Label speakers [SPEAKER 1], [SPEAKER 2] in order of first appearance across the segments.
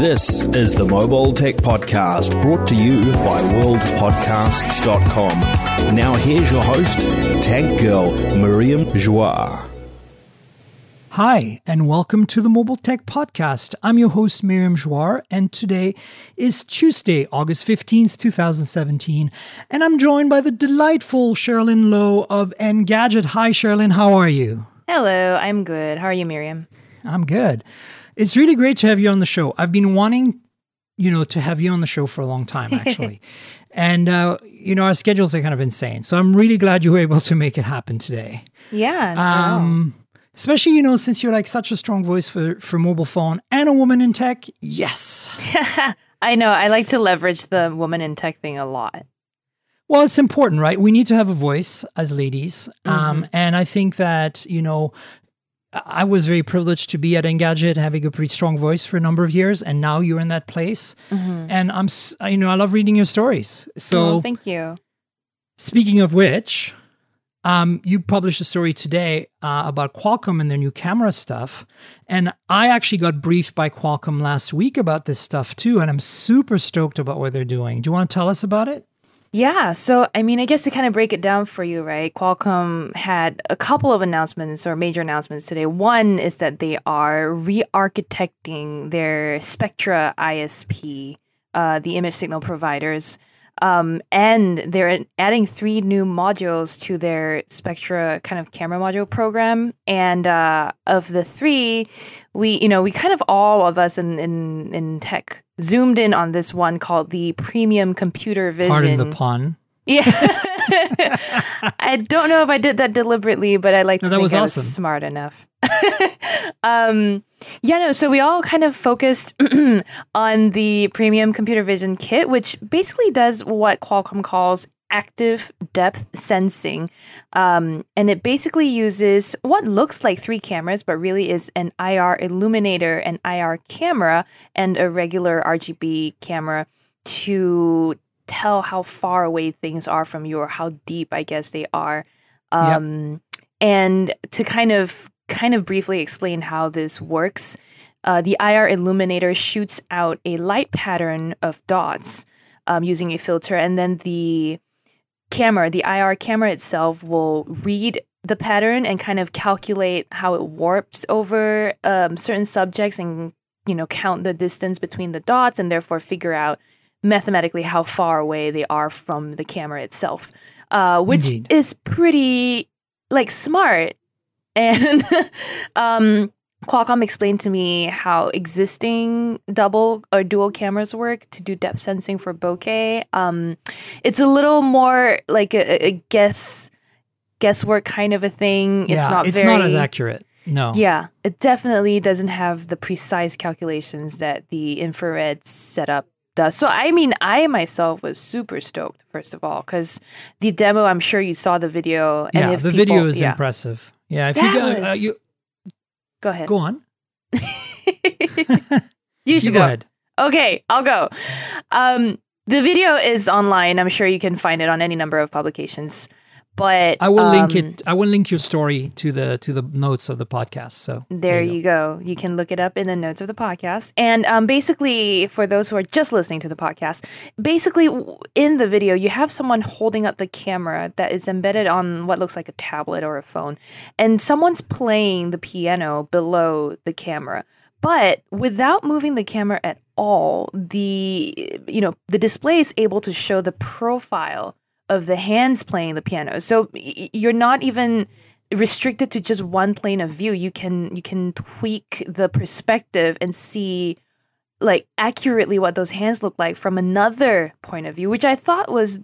[SPEAKER 1] This is the Mobile Tech Podcast brought to you by worldpodcasts.com. Now here's your host, Tech Girl Miriam Joire.
[SPEAKER 2] Hi, and welcome to the Mobile Tech Podcast. I'm your host, Miriam Joire, and today is Tuesday, August 15th, 2017, and I'm joined by the delightful Cherlynn Low of Engadget. Hi, Cherlynn, how are you?
[SPEAKER 3] Hello, I'm good. How are you, Miriam?
[SPEAKER 2] I'm good. It's really great to have you on the show. I've been wanting, you know, to have you on the show for a long time, actually. and, uh, you know, our schedules are kind of insane. So I'm really glad you were able to make it happen today.
[SPEAKER 3] Yeah. No.
[SPEAKER 2] Um, especially you know since you're like such a strong voice for for mobile phone and a woman in tech yes
[SPEAKER 3] I know. I like to leverage the woman in tech thing a lot.
[SPEAKER 2] well it's important right we need to have a voice as ladies
[SPEAKER 3] Mm-hmm.
[SPEAKER 2] um and i think that you know I was very privileged to be at Engadget, having a pretty strong voice for a number of years, and now you're in that place. And I'm, you know, I love reading your stories. So,
[SPEAKER 3] Oh, thank you.
[SPEAKER 2] Speaking of which, um, you published a story today uh, about Qualcomm and their new camera stuff. And I actually got briefed by Qualcomm last week about this stuff too. And I'm super stoked about what they're doing. Do you want to tell us about it?
[SPEAKER 3] Yeah. So, I mean, I guess to kind of break it down for you, right? Qualcomm had a couple of announcements or major announcements today. One is that they are re architecting their Spectra ISP, uh, the image signal providers. Um, and they're adding three new modules to their Spectra kind of camera module program. And uh, of the three, we, you know, we kind of all of us in, in, in tech zoomed in on this one called the Premium Computer Vision.
[SPEAKER 2] Pardon the pun.
[SPEAKER 3] Yeah. I don't know if I did that deliberately, but I like to
[SPEAKER 2] No, that
[SPEAKER 3] think
[SPEAKER 2] was
[SPEAKER 3] I was
[SPEAKER 2] awesome.
[SPEAKER 3] smart enough. um, yeah, no, so we all kind of focused on the premium computer vision kit, which basically does what Qualcomm calls active depth sensing. Um, and it basically uses what looks like three cameras, but really is an IR illuminator, an IR camera, and a regular RGB camera to tell how far away things are from you or how deep I guess they are.
[SPEAKER 2] Yep.
[SPEAKER 3] Um, and to kind of kind of briefly explain how this works, uh, the IR illuminator shoots out a light pattern of dots um, using a filter, and then the camera, the IR camera itself, will read the pattern and kind of calculate how it warps over um, certain subjects and you know count the distance between the dots and therefore figure out mathematically how far away they are from the camera itself, uh, which
[SPEAKER 2] Indeed.
[SPEAKER 3] is pretty like smart. And um, Qualcomm explained to me how existing double or dual cameras work to do depth sensing for bokeh. Um, it's a little more like a, a guess guesswork kind of a thing. It's
[SPEAKER 2] yeah,
[SPEAKER 3] not
[SPEAKER 2] it's
[SPEAKER 3] very
[SPEAKER 2] not as accurate. No.
[SPEAKER 3] yeah, it definitely doesn't have the precise calculations that the infrared setup does. So, I mean, I myself was super stoked, first of all, because the demo, I'm sure you saw the video. And
[SPEAKER 2] Yeah, the
[SPEAKER 3] people-
[SPEAKER 2] video is
[SPEAKER 3] yeah.
[SPEAKER 2] impressive. Yeah, if
[SPEAKER 3] That
[SPEAKER 2] you go, uh, you
[SPEAKER 3] Go ahead.
[SPEAKER 2] go on,
[SPEAKER 3] you should
[SPEAKER 2] go
[SPEAKER 3] go.
[SPEAKER 2] ahead.
[SPEAKER 3] Okay, I'll go. Um, the video is online. I'm sure you can find it on any number of publications. But
[SPEAKER 2] I will link
[SPEAKER 3] um,
[SPEAKER 2] it. I will link your story to the to the notes of the podcast. So
[SPEAKER 3] There
[SPEAKER 2] you
[SPEAKER 3] you go. You can look it up in the notes of the podcast. And um, basically, for those who are just listening to the podcast, basically in the video, you have someone holding up the camera that is embedded on what looks like a tablet or a phone, and someone's playing the piano below the camera. But without moving the camera at all, the you know the display is able to show the profile of the hands playing the piano. So you're not even restricted to just one plane of view you can you can tweak the perspective and see like accurately what those hands look like from another point of view which i thought was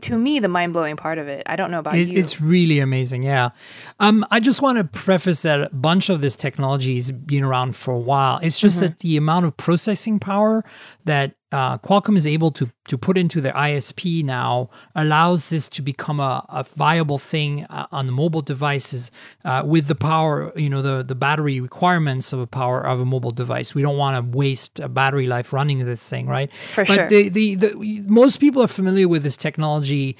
[SPEAKER 3] to me the mind-blowing part of it i don't know about
[SPEAKER 2] It,
[SPEAKER 3] you
[SPEAKER 2] it's really amazing, yeah. Um, I just want to preface that a bunch of this technology has been around for a while. It's just
[SPEAKER 3] Mm-hmm.
[SPEAKER 2] that the amount of processing power that uh, Qualcomm is able to to put into their ISP now allows this to become a, a viable thing uh, on the mobile devices uh, with the power, you know, the, the battery requirements of a power of a mobile device. We don't want to waste a battery life running this thing, right?
[SPEAKER 3] For
[SPEAKER 2] but
[SPEAKER 3] sure.
[SPEAKER 2] The, the, the, most people are familiar with this technology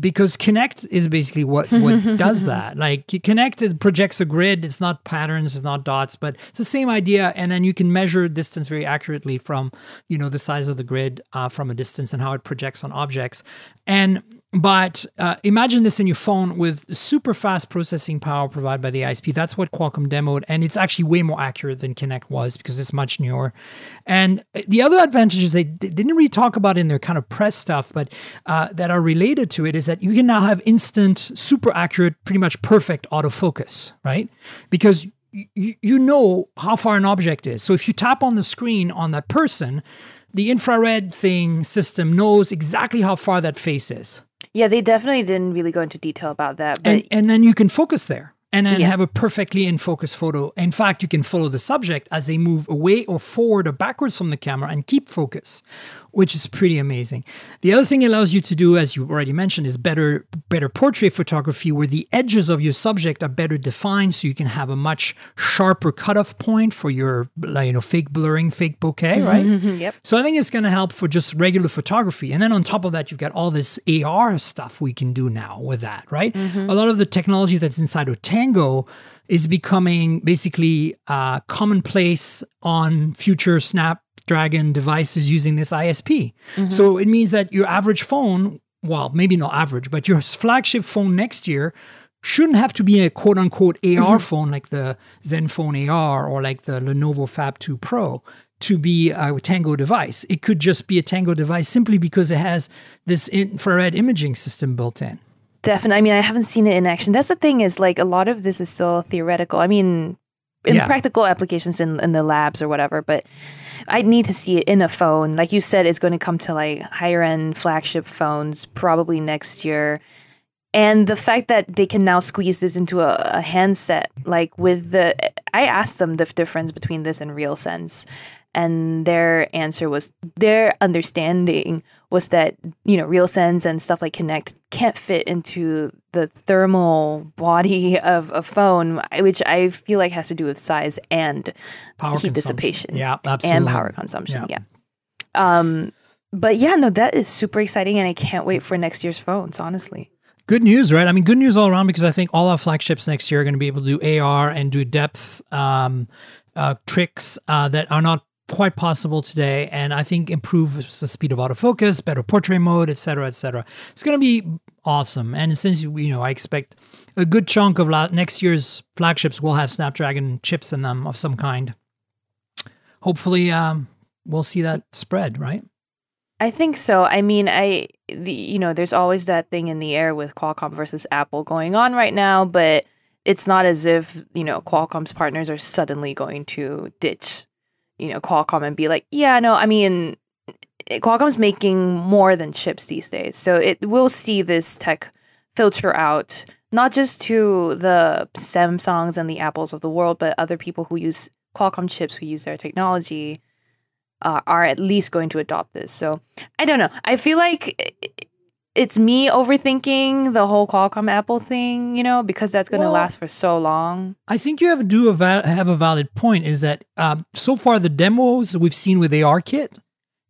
[SPEAKER 2] because Kinect is basically what, what does that. Like Kinect it projects a grid. It's not patterns, it's not dots, but it's the same idea. And then you can measure distance very accurately from, you know, the size of the grid uh, from a distance and how it projects on objects. And but uh, imagine this in your phone with super fast processing power provided by the ISP. That's what Qualcomm demoed, and it's actually way more accurate than Kinect was because it's much newer. And the other advantages they didn't really talk about in their kind of press stuff, but uh, that are related to it is that you can now have instant, super accurate, pretty much perfect autofocus, right? Because you know how far an object is. So if you tap on the screen on that person, the infrared thing system knows exactly how far that face is.
[SPEAKER 3] Yeah, they definitely didn't really go into detail about that. But
[SPEAKER 2] And, and then you can focus there and then
[SPEAKER 3] Yeah.
[SPEAKER 2] have a perfectly in focus photo. In fact, you can follow the subject as they move away or forward or backwards from the camera and keep focus, which is pretty amazing. The other thing it allows you to do, as you already mentioned, is better better portrait photography where the edges of your subject are better defined so you can have a much sharper cutoff point for your you know fake blurring, fake bokeh, mm-hmm, right?
[SPEAKER 3] Mm-hmm, yep.
[SPEAKER 2] So I think it's going to help for just regular photography. And then on top of that, you've got all this AR stuff we can do now with that, right? Mm-hmm. A lot of the technology that's inside of Tango is becoming basically uh, commonplace on future Snapdragon devices using this ISP. So it means that your average phone, well, maybe not average, but your flagship phone next year shouldn't have to be a quote unquote AR phone like the Zenfone AR or like the Lenovo Fab 2 Pro to be a Tango device. It could just be a Tango device simply because it has this infrared imaging system built in.
[SPEAKER 3] Definitely. I mean, I haven't seen it in action. That's the thing is like a lot of this is still theoretical. I mean, in
[SPEAKER 2] Yeah.
[SPEAKER 3] practical applications in, in the labs or whatever, but I need to see it in a phone. Like you said, it's going to come to like higher end flagship phones probably next year. And the fact that they can now squeeze this into a, a handset, like with the, I asked them the difference between this and RealSense and their answer was their understanding was that you know RealSense and stuff like Kinect can't fit into the thermal body of a phone, which I feel like has to do with size and
[SPEAKER 2] Power
[SPEAKER 3] heat dissipation
[SPEAKER 2] Yeah, absolutely.
[SPEAKER 3] and power consumption.
[SPEAKER 2] Yeah.
[SPEAKER 3] Yeah. Um, but yeah, no, that is super exciting, and I can't wait for next year's phones. Honestly.
[SPEAKER 2] Good news, right? I mean, good news all around because I think all our flagships next year are going to be able to do AR and do depth um, uh, tricks uh, that are not quite possible today, and I think improves the speed of autofocus, better portrait mode, etc cetera, et cetera. It's going to be awesome. And since you know, I expect a good chunk of la- next year's flagships will have Snapdragon chips in them of some kind. Hopefully, um, we'll see that spread, right?
[SPEAKER 3] I think so. I mean, I the you know, there's always that thing in the air with Qualcomm versus Apple going on right now, but it's not as if, you know, Qualcomm's partners are suddenly going to ditch, you know, Qualcomm and be like, "Yeah, no, I mean, Qualcomm's making more than chips these days." So it will see this tech filter out not just to the Samsungs and the Apples of the world, but other people who use Qualcomm chips who use their technology uh, are at least going to adopt this. So I don't know. I feel like it's me overthinking the whole Qualcomm Apple thing, you know, because that's going to
[SPEAKER 2] Well-
[SPEAKER 3] last for so long.
[SPEAKER 2] I think you have do a val- have a valid point. Is that um, so far the demos we've seen with ARKit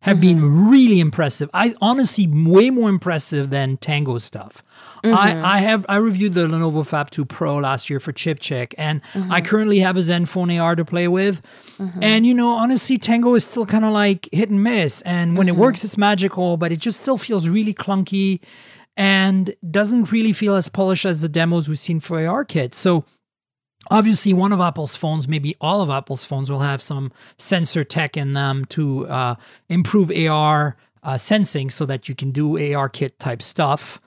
[SPEAKER 2] have been mm-hmm. really impressive. I honestly way more impressive than Tango stuff. I, mm-hmm. I have I reviewed the Lenovo Fab 2 Pro last year for Chip Check, and mm-hmm. I currently have a Zenfone AR to play with. And you know, honestly, Tango is still kind of like hit and miss. And when it works, it's magical, but it just still feels really clunky and doesn't really feel as polished as the demos we've seen for ARKit. So obviously one of apple's phones maybe all of apple's phones will have some sensor tech in them to uh, improve ar uh, sensing so that you can do ar kit type stuff.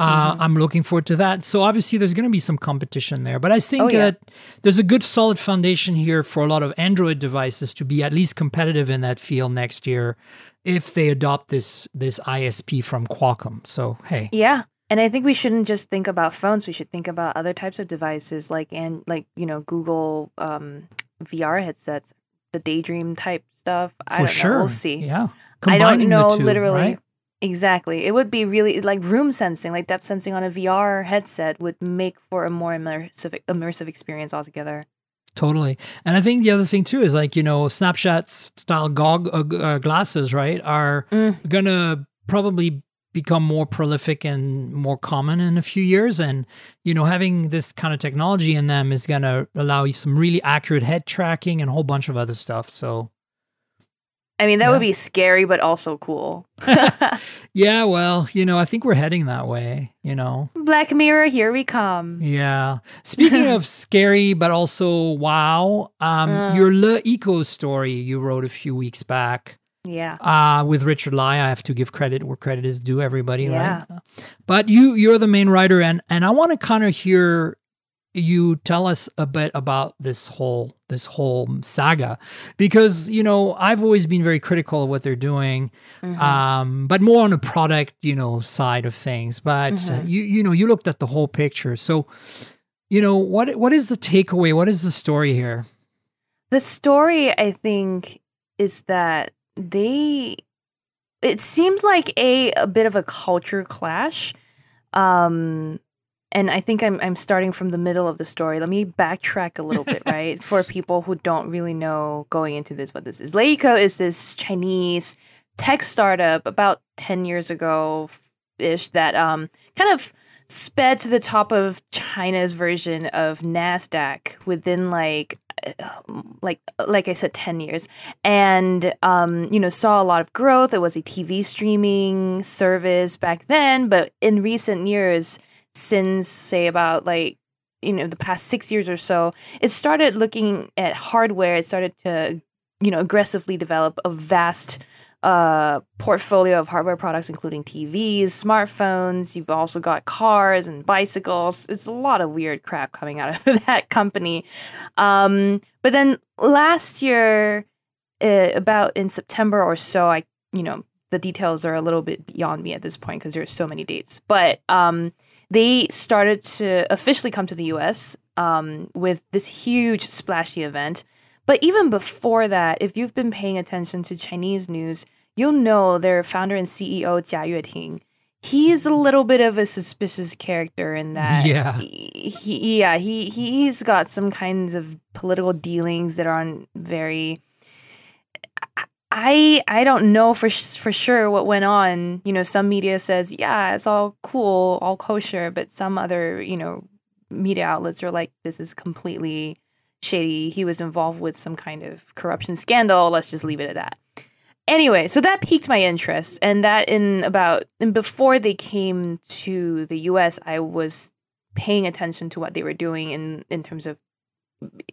[SPEAKER 2] Uh, i'm looking forward to that. So obviously there's going to be some competition there but i think
[SPEAKER 3] Oh, yeah.
[SPEAKER 2] that there's a good solid foundation here for a lot of android devices to be at least competitive in that field next year if they adopt this this isp from qualcomm. So hey.
[SPEAKER 3] Yeah. And I think we shouldn't just think about phones. We should think about other types of devices like and like, you know, Google um, VR headsets, the daydream type stuff. I
[SPEAKER 2] for
[SPEAKER 3] don't
[SPEAKER 2] sure
[SPEAKER 3] know. We'll see.
[SPEAKER 2] yeah
[SPEAKER 3] I don't
[SPEAKER 2] Combining the
[SPEAKER 3] know
[SPEAKER 2] two,
[SPEAKER 3] literally.
[SPEAKER 2] right?
[SPEAKER 3] Exactly. It would be really like room sensing, like depth sensing on a VR headset would make for a more immersive immersive experience altogether.
[SPEAKER 2] Totally. And I think the other thing too is like, you know, Snapchat style gog- uh, uh, glasses, right, are
[SPEAKER 3] Mm.
[SPEAKER 2] going to probably become more prolific and more common in a few years. And, you know, having this kind of technology in them is going to allow you some really accurate head tracking and a whole bunch of other stuff. So,
[SPEAKER 3] I mean, that
[SPEAKER 2] Yeah.
[SPEAKER 3] would be scary, but also cool.
[SPEAKER 2] yeah, well, you know, I think we're heading that way, you know.
[SPEAKER 3] Black Mirror, here we come.
[SPEAKER 2] Yeah. Speaking of scary, but also wow, um,
[SPEAKER 3] Uh.
[SPEAKER 2] your LeEco story you wrote a few weeks back
[SPEAKER 3] Yeah.
[SPEAKER 2] uh, with Richard Lai. I have to give credit where credit is due, everybody,
[SPEAKER 3] Yeah.
[SPEAKER 2] right? But you, you're the main writer, and and I want to kind of hear you tell us a bit about this whole this whole saga because you know I've always been very critical of what they're doing
[SPEAKER 3] Mhm.
[SPEAKER 2] um, but more on the product, you know, side of things. But uh,
[SPEAKER 3] Mhm.
[SPEAKER 2] you, you know, you looked at the whole picture. So, you know, what what is the takeaway? What is the story here?
[SPEAKER 3] The story, I think, is that they. It seemed like a a bit of a culture clash, um, and I think I'm I'm starting from the middle of the story. Let me backtrack a little bit, right, for people who don't really know going into this what this is. LeEco is this Chinese tech startup about ten years ago ish that um kind of sped to the top of China's version of Nasdaq within like like like I said 10 years. And um you know saw a lot of growth. It was a TV streaming service back then but in recent years since say about like you know the past 6 years or so it started looking at hardware. It started to you know aggressively develop a vast uh portfolio of hardware products including TVs, smartphones, you've also got cars and bicycles. It's a lot of weird crap coming out of that company. Um but then last year uh, about in September or so I you know the details are a little bit beyond me at this point because there's so many dates. But um they started to officially come to the US um with this huge splashy event but even before that, if you've been paying attention to Chinese news, you'll know their founder and CEO Jia Yueting. He's a little bit of a suspicious character in that.
[SPEAKER 2] Yeah.
[SPEAKER 3] He, he- yeah, he he's got some kinds of political dealings that aren't very. I I don't know for for sure what went on. You know, some media says yeah, it's all cool, all kosher, but some other you know media outlets are like this is completely shady. He was involved with some kind of corruption scandal. Let's just leave it at that. Anyway, so that piqued my interest, and that in about and before they came to the U.S., I was paying attention to what they were doing in in terms of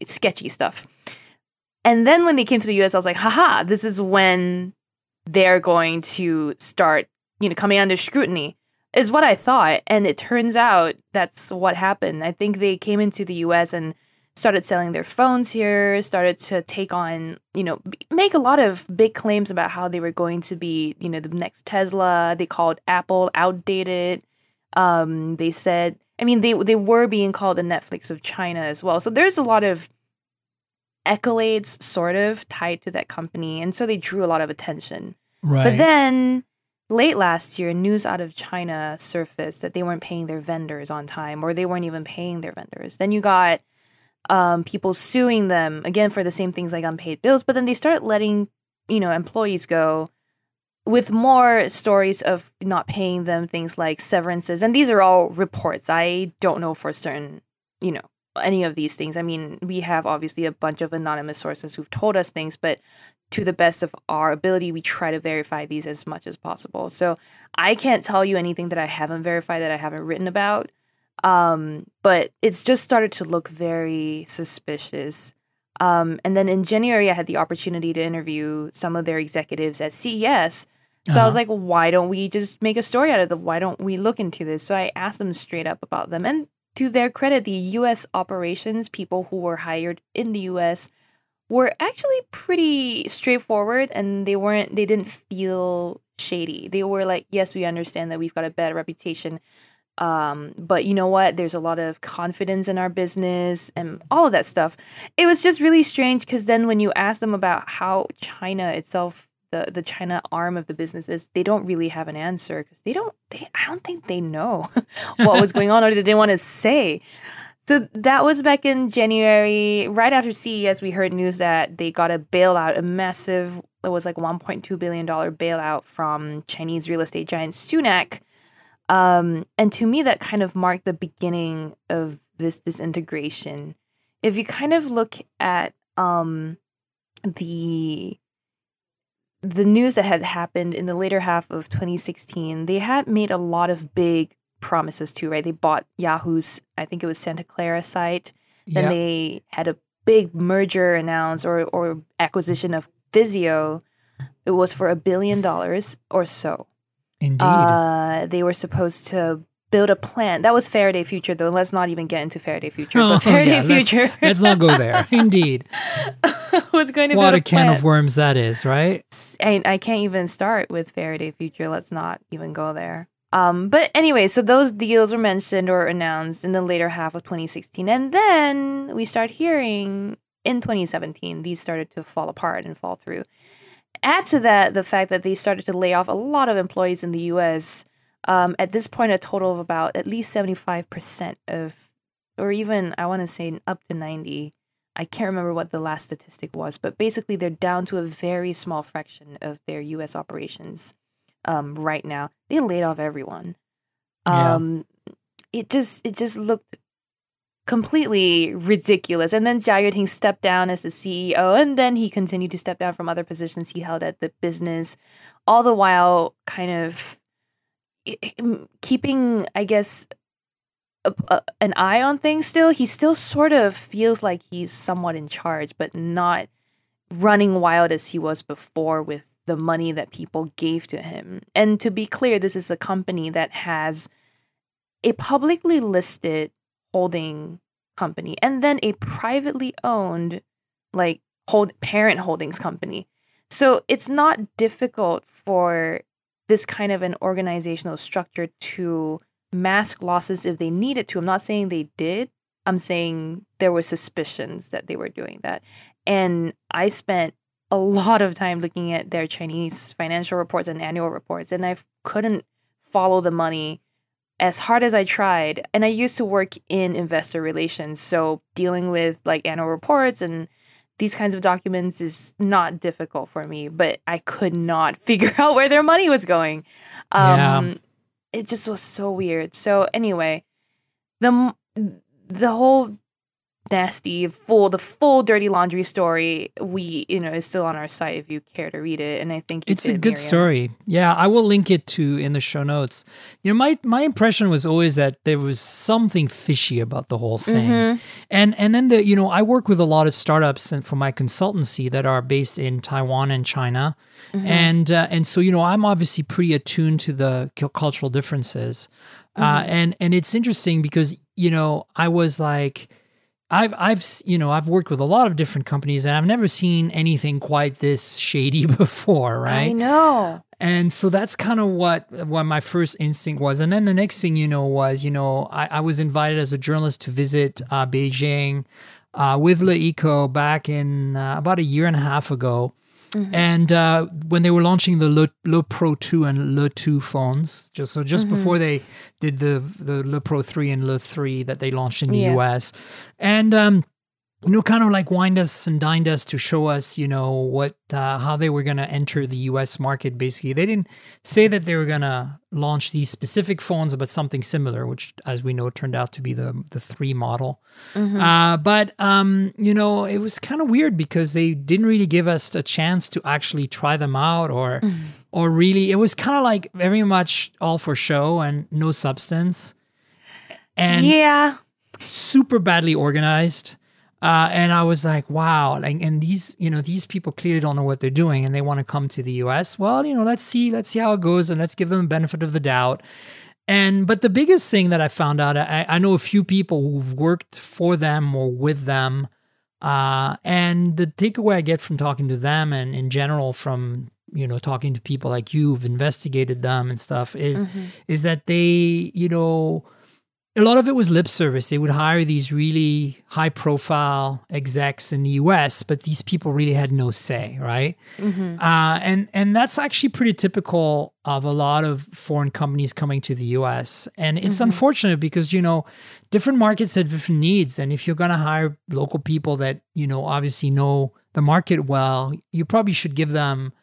[SPEAKER 3] sketchy stuff. And then when they came to the U.S., I was like, haha, this is when they're going to start, you know, coming under scrutiny. Is what I thought, and it turns out that's what happened. I think they came into the U.S. and started selling their phones here, started to take on, you know, b- make a lot of big claims about how they were going to be, you know, the next Tesla. They called Apple outdated. Um, they said, I mean, they they were being called the Netflix of China as well. So there's a lot of accolades sort of tied to that company, and so they drew a lot of attention.
[SPEAKER 2] Right.
[SPEAKER 3] But then late last year, news out of China surfaced that they weren't paying their vendors on time or they weren't even paying their vendors. Then you got um, people suing them again for the same things like unpaid bills, but then they start letting, you know, employees go with more stories of not paying them things like severances. And these are all reports. I don't know for certain, you know, any of these things. I mean, we have obviously a bunch of anonymous sources who've told us things, but to the best of our ability, we try to verify these as much as possible. So I can't tell you anything that I haven't verified that I haven't written about. Um, but it's just started to look very suspicious. Um, and then in January, I had the opportunity to interview some of their executives at CES. So I was
[SPEAKER 2] Uh-huh.
[SPEAKER 3] like, why don't we just make a story out of them? Why don't we look into this? So I asked them straight up about them. And to their credit, the US operations people who were hired in the US were actually pretty straightforward and they weren't they didn't feel shady. They were like, yes, we understand that we've got a bad reputation. Um, but you know what? There's a lot of confidence in our business and all of that stuff. It was just really strange because then when you ask them about how China itself, the the China arm of the business is they don't really have an answer because they don't they I don't think they know what was going on or they didn't want to say. So that was back in January, right after CES. We heard news that they got a bailout, a massive, it was like 1.2 billion dollar bailout from Chinese real estate giant Sunac. Um, and to me, that kind of marked the beginning of this disintegration. If you kind of look at um, the the news that had happened in the later half of 2016, they had made a lot of big promises too, right? They bought Yahoo's, I think it was Santa Clara site. Then
[SPEAKER 2] Yep.
[SPEAKER 3] they had a big merger announced or or acquisition of Vizio. It was for a billion dollars or so.
[SPEAKER 2] Indeed.
[SPEAKER 3] Uh, they were supposed to build a plant. That was Faraday Future, though. Let's not even get into Faraday Future.
[SPEAKER 2] Oh,
[SPEAKER 3] but Faraday
[SPEAKER 2] yeah, let's-
[SPEAKER 3] Future
[SPEAKER 2] Let's not go there. Indeed.
[SPEAKER 3] was going to
[SPEAKER 2] What a
[SPEAKER 3] a
[SPEAKER 2] can of worms that is, right?
[SPEAKER 3] I, I can't even start with Faraday Future. Let's not even go there. Um, but anyway, so those deals were mentioned or announced in the later half of 2016, and then we start hearing in 2017 these started to fall apart and fall through. Add to that the fact that they started to lay off a lot of employees in the U.S. Um, at this point, a total of about at least 75% of, or even I want to say up to 90 I can't remember what the last statistic was, but basically they're down to a very small fraction of their U.S. operations um, right now. They laid off everyone.
[SPEAKER 2] Yeah.
[SPEAKER 3] Um, It just it just looked completely ridiculous. And then Jia Yueting stepped down as the CEO, and then he continued to step down from other positions he held at the business, all the while kind of keeping, I guess, a, a, an eye on things still. He still sort of feels like he's somewhat in charge, but not running wild as he was before with the money that people gave to him. And to be clear, this is a company that has a publicly listed holding company and then a privately owned like hold parent holdings company. So it's not difficult for this kind of an organizational structure to mask losses if they needed to. I'm not saying they did. I'm saying there were suspicions that they were doing that. And I spent a lot of time looking at their Chinese financial reports and annual reports, and I couldn't follow the money as hard as I tried. And I used to work in investor relations, so dealing with like annual reports and these kinds of documents is not difficult for me, but I could not figure out where their money was going.
[SPEAKER 2] Yeah.
[SPEAKER 3] Um, It just was so weird. So anyway, the the whole nasty full the full dirty laundry story we you know is still on our site if you care to read it and i think
[SPEAKER 2] It's a good
[SPEAKER 3] Miriam.
[SPEAKER 2] story. Yeah, I will link it to in the show notes. You know, my my impression was always that there was something fishy about the whole thing.
[SPEAKER 3] Mhm.
[SPEAKER 2] And and then the you know, I work with a lot of startups and for my consultancy that are based in Taiwan and China.
[SPEAKER 3] Mm-hmm.
[SPEAKER 2] And uh, and so you know, I'm obviously pretty attuned to the cultural differences. Uh,
[SPEAKER 3] Mm-hmm.
[SPEAKER 2] and and it's interesting because you know, I was like I've I've you know I've worked with a lot of different companies and I've never seen anything quite this shady before, right?
[SPEAKER 3] i know
[SPEAKER 2] And so that's kind of what what my first instinct was. And then the next thing you know was, you know, I, I was invited as a journalist to visit uh, Beijing uh, with LeEco back in uh, about a year and a half ago. And uh, when they were launching the Le, Le Pro 2 and Le 2 phones, just so just before they did the the Le Pro 3 and Le 3 that they launched in the
[SPEAKER 3] Yeah.
[SPEAKER 2] US. And um, you know, kind of like wined us and dined us to show us, you know, what uh, how they were going to enter the U.S. market. Basically, they didn't say that they were going to launch these specific phones, but something similar, which, as we know, turned out to be the the three model. Uh, but um, you know, it was kind of weird because they didn't really give us a chance to actually try them out, or or really, it was kind of like very much all for show and no substance. And
[SPEAKER 3] yeah
[SPEAKER 2] super badly organized. Uh, and I was like, wow, like, and these, you know, these people clearly don't know what they're doing, and they want to come to the U.S. Well, you know, let's see, let's see how it goes, and let's give them the benefit of the doubt. And but the biggest thing that I found out, I, I know a few people who've worked for them or with them, uh, and the takeaway I get from talking to them, and in general from you know talking to people like you who've investigated them and stuff, is is that they, you know a lot of it was lip service. They would hire these really high profile execs in the US, but these people really had no say, right? Mm-hmm. Uh, and and that's actually pretty typical of a lot of foreign companies coming to the US. And it's mm-hmm. unfortunate because you know different markets have different needs, and if you're going to hire local people that you know obviously know the market well, you probably should give them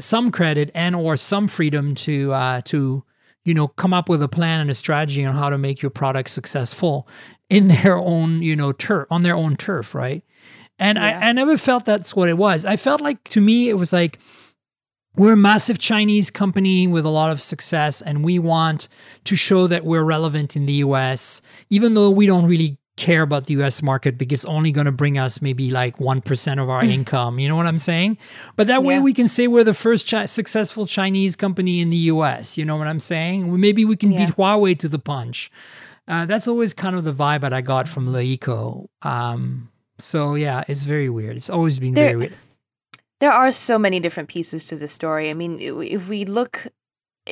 [SPEAKER 2] some credit and or some freedom to uh, to you know come up with a plan and a strategy on how to make your product successful in their own you know turf on their own turf right and yeah. I, I never felt that's what it was i felt like to me it was like we're a massive chinese company with a lot of success and we want to show that we're relevant in the us even though we don't really care about the US market because it's only going to bring us maybe like 1% of our mm. income. You know what I'm saying? But that way we can say we're the first chi- successful Chinese company in the US. You know what I'm saying? Maybe we can yeah. beat Huawei to the punch. Uh, that's always kind of the vibe that I got from LeEco. Um, so yeah, it's very weird. It's always been there, very weird.
[SPEAKER 3] There are so many different pieces to the story. I mean, if we look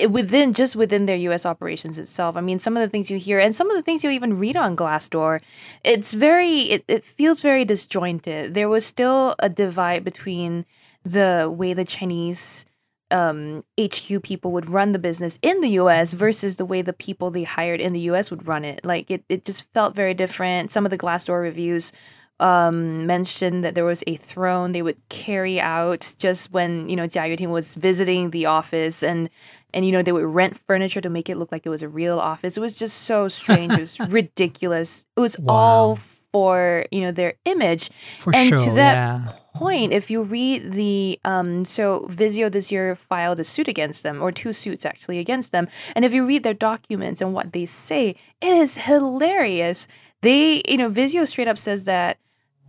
[SPEAKER 3] within just within their US operations itself. I mean, some of the things you hear and some of the things you even read on Glassdoor, it's very it, it feels very disjointed. There was still a divide between the way the Chinese um, HQ people would run the business in the US versus the way the people they hired in the US would run it. Like it, it just felt very different. Some of the Glassdoor reviews um, mentioned that there was a throne they would carry out just when you know Jia Yueting was visiting the office, and and you know they would rent furniture to make it look like it was a real office. It was just so strange. it was ridiculous. It was wow. all for you know their image.
[SPEAKER 2] For
[SPEAKER 3] and
[SPEAKER 2] sure,
[SPEAKER 3] to that
[SPEAKER 2] yeah.
[SPEAKER 3] point, if you read the um, so Vizio this year filed a suit against them, or two suits actually against them, and if you read their documents and what they say, it is hilarious. They you know Vizio straight up says that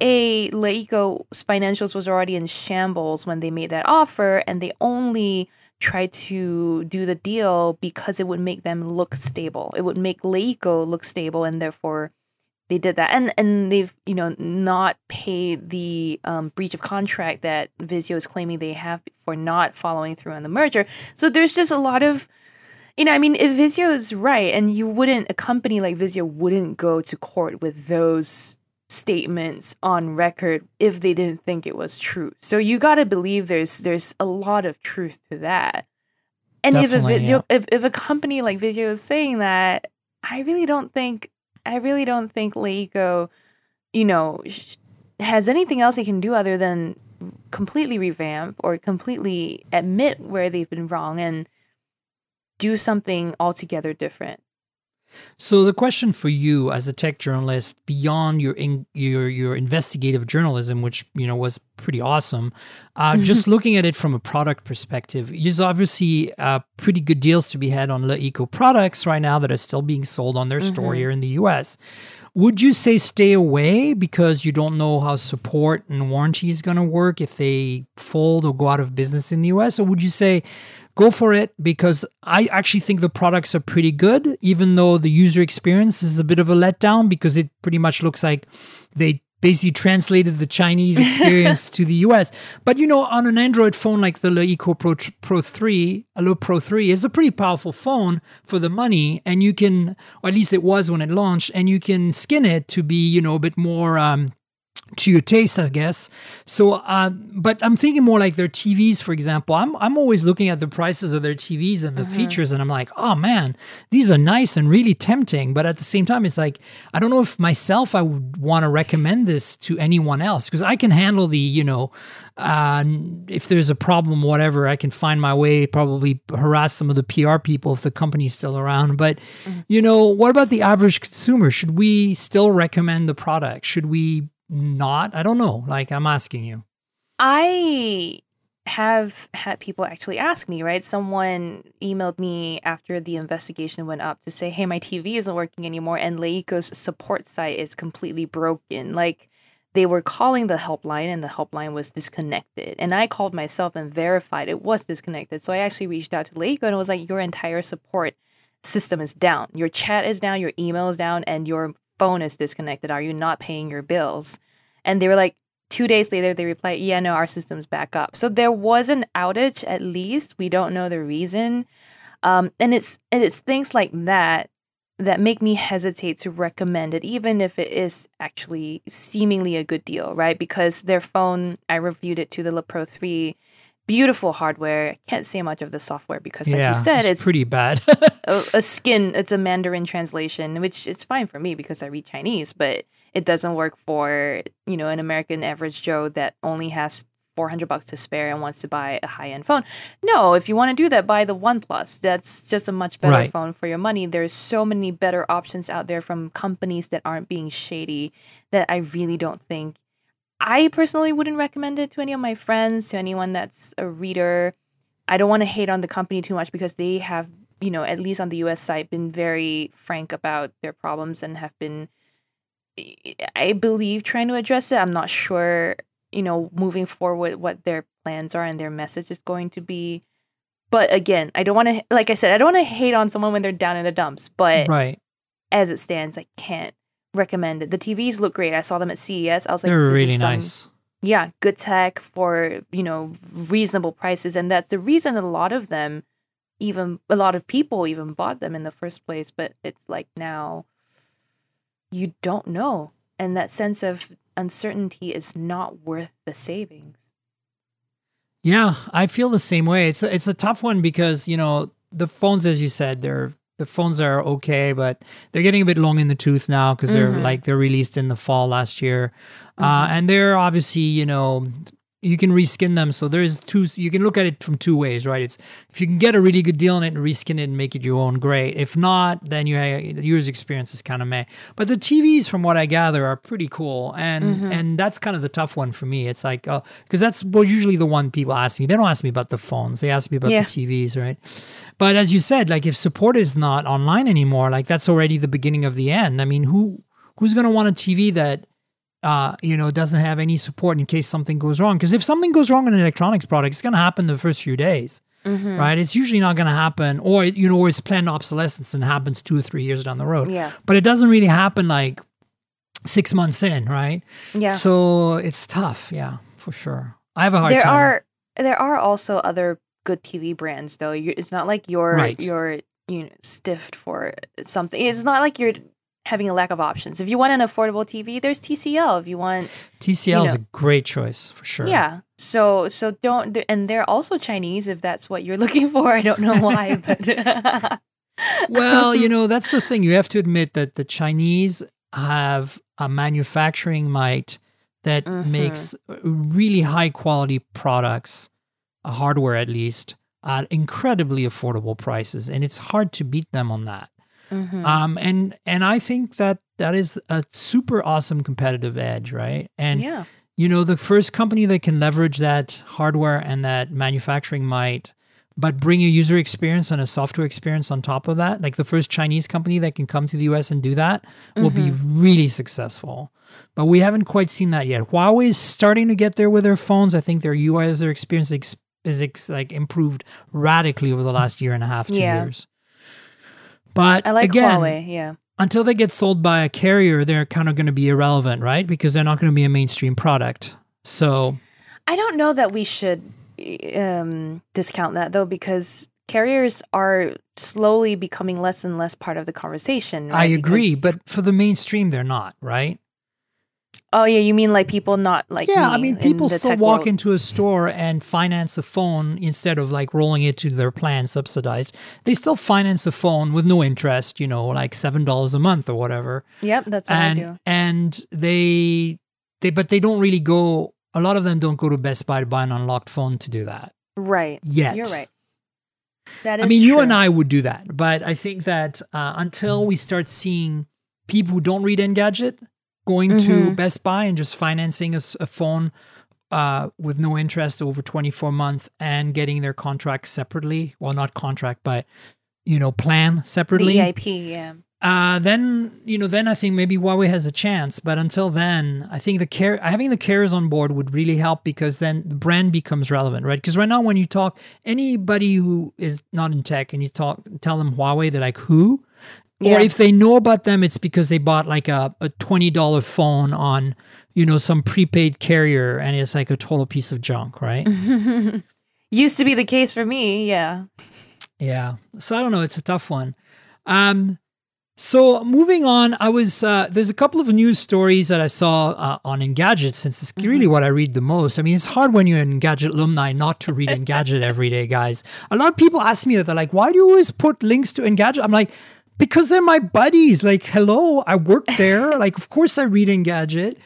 [SPEAKER 3] a LeEco's financials was already in shambles when they made that offer, and they only tried to do the deal because it would make them look stable. It would make LeEco look stable, and therefore they did that. And and they've you know not paid the um, breach of contract that Vizio is claiming they have for not following through on the merger. So there's just a lot of you know, I mean, if Vizio is right, and you wouldn't, a company like Vizio wouldn't go to court with those statements on record if they didn't think it was true. So you got to believe there's there's a lot of truth to that. And Definitely, if a Vizio, yeah. if if a company like Vizio is saying that, I really don't think I really don't think LeEco, you know, sh- has anything else they can do other than completely revamp or completely admit where they've been wrong and do something altogether different.
[SPEAKER 2] So the question for you as a tech journalist, beyond your in, your your investigative journalism, which you know was pretty awesome, uh, mm-hmm. just looking at it from a product perspective, there's obviously uh, pretty good deals to be had on LeEco products right now that are still being sold on their mm-hmm. store here in the U.S. Would you say stay away because you don't know how support and warranty is going to work if they fold or go out of business in the US? Or would you say go for it because I actually think the products are pretty good, even though the user experience is a bit of a letdown because it pretty much looks like they basically translated the Chinese experience to the US. But you know, on an Android phone like the LeEco Pro, Pro 3, Le Pro 3 is a pretty powerful phone for the money, and you can, or at least it was when it launched, and you can skin it to be, you know, a bit more um, to your taste, I guess. So, uh, but I'm thinking more like their TVs, for example. I'm I'm always looking at the prices of their TVs and the uh-huh. features, and I'm like, oh man, these are nice and really tempting. But at the same time, it's like I don't know if myself I would want to recommend this to anyone else because I can handle the, you know, uh, if there's a problem, whatever, I can find my way. Probably harass some of the PR people if the company's still around. But mm-hmm. you know, what about the average consumer? Should we still recommend the product? Should we not? I don't know. Like, I'm asking you.
[SPEAKER 3] I have had people actually ask me, right? Someone emailed me after the investigation went up to say, hey, my TV isn't working anymore, and LeEco's support site is completely broken. Like, they were calling the helpline and the helpline was disconnected. And I called myself and verified it was disconnected. So I actually reached out to LeEco and was like, your entire support system is down. Your chat is down, your email is down, and your phone is disconnected. Are you not paying your bills? And they were like, two days later, they replied, yeah, no, our system's back up. So there was an outage at least. We don't know the reason. Um, and it's and it's things like that that make me hesitate to recommend it, even if it is actually seemingly a good deal, right? Because their phone, I reviewed it to the Le Pro 3, beautiful hardware. I can't say much of the software because, like
[SPEAKER 2] yeah,
[SPEAKER 3] you said,
[SPEAKER 2] it's,
[SPEAKER 3] it's
[SPEAKER 2] pretty bad.
[SPEAKER 3] a, a skin, it's a Mandarin translation, which it's fine for me because I read Chinese, but it doesn't work for, you know, an American average Joe that only has 400 bucks to spare and wants to buy a high end phone. No, if you want to do that, buy the OnePlus. That's just a much better
[SPEAKER 2] Right.
[SPEAKER 3] phone for your money. There's so many better options out there from companies that aren't being shady that I really don't think. I personally wouldn't recommend it to any of my friends, to anyone that's a reader. I don't want to hate on the company too much because they have, you know, at least on the US side, been very frank about their problems and have been, I believe, trying to address it. I'm not sure you know, moving forward, what their plans are and their message is going to be. But again, I don't want to, like I said, I don't want to hate on someone when they're down in the dumps. But
[SPEAKER 2] right.
[SPEAKER 3] as it stands, I can't recommend it. The TVs look great. I saw them at CES. I was like,
[SPEAKER 2] They're really
[SPEAKER 3] some-
[SPEAKER 2] nice.
[SPEAKER 3] Yeah, good tech for you know reasonable prices, and that's the reason a lot of them, even a lot of people, even bought them in the first place. But it's like now, you don't know, and that sense of uncertainty is not worth the savings.
[SPEAKER 2] Yeah, I feel the same way. It's a, it's a tough one because you know the phones, as you said, they're the phones are okay, but they're getting a bit long in the tooth now because they're
[SPEAKER 3] Mhm.
[SPEAKER 2] like they're released in the fall last year, uh, and they're obviously you know you can reskin them. So there's two. You can look at it from two ways, right? It's if you can get a really good deal on it and reskin it and make it your own, great. If not, then you the user's experience is kind of meh. But the TVs, from what I gather, are pretty cool, and
[SPEAKER 3] Mhm.
[SPEAKER 2] and that's kind of the tough one for me. It's like because that's well usually the one people ask me. They don't ask me about the phones. They ask me about
[SPEAKER 3] Yeah.
[SPEAKER 2] the TVs, right? But as you said, like if support is not online anymore, like that's already the beginning of the end. I mean, who who's going to want a TV that uh, you know doesn't have any support in case something goes wrong? Because if something goes wrong in an electronics product, it's going to happen the first few days,
[SPEAKER 3] Mhm.
[SPEAKER 2] right? It's usually not going to happen, or you know, or it's planned obsolescence and happens two or three years down the road.
[SPEAKER 3] Yeah,
[SPEAKER 2] But it doesn't really happen like six months in, right?
[SPEAKER 3] yeah.
[SPEAKER 2] So it's tough, yeah, for sure. I have a hard
[SPEAKER 3] there
[SPEAKER 2] time.
[SPEAKER 3] are there are also other good TV brands though. you it's not like you're
[SPEAKER 2] Right.
[SPEAKER 3] you're you know stiffed for something. It's not like you're having a lack of options. If you want an affordable TV, there's TCL. If you want
[SPEAKER 2] TCL is
[SPEAKER 3] know.
[SPEAKER 2] a great choice for sure.
[SPEAKER 3] yeah. So so don't and they're also Chinese if that's what you're looking for. I don't know why, but
[SPEAKER 2] well, you know, that's the thing. You have to admit that the Chinese have a manufacturing might that
[SPEAKER 3] Mhm.
[SPEAKER 2] makes really high quality products, uh, hardware at least, at incredibly affordable prices, and it's hard to beat them on that.
[SPEAKER 3] Mhm.
[SPEAKER 2] Um, and and I think that that is a super awesome competitive edge, right? And
[SPEAKER 3] yeah.
[SPEAKER 2] you know, the first company that can leverage that hardware and that manufacturing might, but bring a user experience and a software experience on top of that, like the first Chinese company that can come to the US and do that, will be really successful. But we haven't quite seen that yet. Huawei is starting to get there with their phones. I think their UI user experience ex- is ex- like improved radically over the last year and a half, two
[SPEAKER 3] Yeah.
[SPEAKER 2] years. But
[SPEAKER 3] I like
[SPEAKER 2] again,
[SPEAKER 3] Huawei, yeah.
[SPEAKER 2] until they get sold by a carrier, they're kind of going to be irrelevant, right? Because they're not going to be a mainstream product. So,
[SPEAKER 3] I don't know that we should um, discount that though, because carriers are slowly becoming less and less part of the conversation.
[SPEAKER 2] I agree,
[SPEAKER 3] Because-
[SPEAKER 2] but for the mainstream, they're not, right?
[SPEAKER 3] Oh yeah, you mean like people not like
[SPEAKER 2] yeah, I mean, people still walk
[SPEAKER 3] world.
[SPEAKER 2] into a store and finance a phone instead of like rolling it to their plan subsidized. They still finance a phone with no interest, you know, like seven dollars a month or whatever.
[SPEAKER 3] Yep, that's what
[SPEAKER 2] and
[SPEAKER 3] I do.
[SPEAKER 2] and they they but they don't really go. A lot of them don't go to Best Buy to buy an unlocked phone to do that
[SPEAKER 3] Right.
[SPEAKER 2] yet.
[SPEAKER 3] You're right. That is
[SPEAKER 2] I mean, you and I would do that, but I think that uh, until we start seeing people who don't read Engadget going to
[SPEAKER 3] Mhm.
[SPEAKER 2] Best Buy and just financing a phone uh, with no interest over 24 months and getting their contract separately, well, not contract, but you know, plan separately.
[SPEAKER 3] EIP, yeah.
[SPEAKER 2] Uh, then you know, then I think maybe Huawei has a chance. But until then, I think the care having the carriers on board would really help because then the brand becomes relevant, right? Because right now, when you talk anybody who is not in tech and you talk tell them Huawei, they're like who?
[SPEAKER 3] Yeah.
[SPEAKER 2] Or if they know about them, it's because they bought like a, a twenty dollar phone on you know some prepaid carrier, and it's like a total piece of junk, right?
[SPEAKER 3] Used to be the case for me, yeah.
[SPEAKER 2] Yeah. So I don't know. It's a tough one. Um, So moving on, I was uh, there's a couple of news stories that I saw uh, on Engadget since it's really what I read the most. I mean, it's hard when you're an Engadget alumni not to read Engadget every day, guys. A lot of people ask me that they're like, "Why do you always put links to Engadget?" I'm like, because they're my buddies. Like, hello, I work there. like, of course I read Engadget.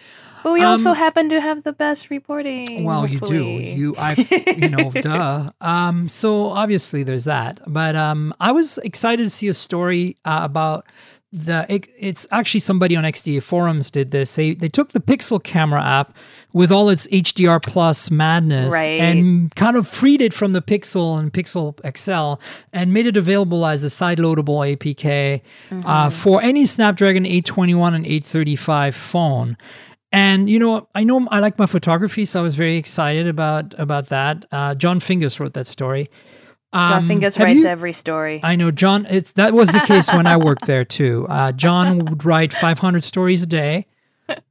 [SPEAKER 3] But we also happen to have the best reporting.
[SPEAKER 2] Um, Well, you do. You, I, you know, duh. Um, so obviously there's that. But um, I was excited to see a story uh, about the. It, it's actually somebody on XDA forums did this. They they took the Pixel camera app with all its HDR plus madness
[SPEAKER 3] Right.
[SPEAKER 2] and kind of freed it from the Pixel and Pixel XL and made it available as a side loadable APK uh, for any Snapdragon 821 and 835 phone. And you know, I know I like my photography, so I was very excited about about that. Uh, Jon Fingas wrote that story.
[SPEAKER 3] John
[SPEAKER 2] Um,
[SPEAKER 3] Fingas
[SPEAKER 2] have
[SPEAKER 3] writes
[SPEAKER 2] you-
[SPEAKER 3] every story.
[SPEAKER 2] I know John. It's that was the case when I worked there too. Uh, John would write 500 stories a day.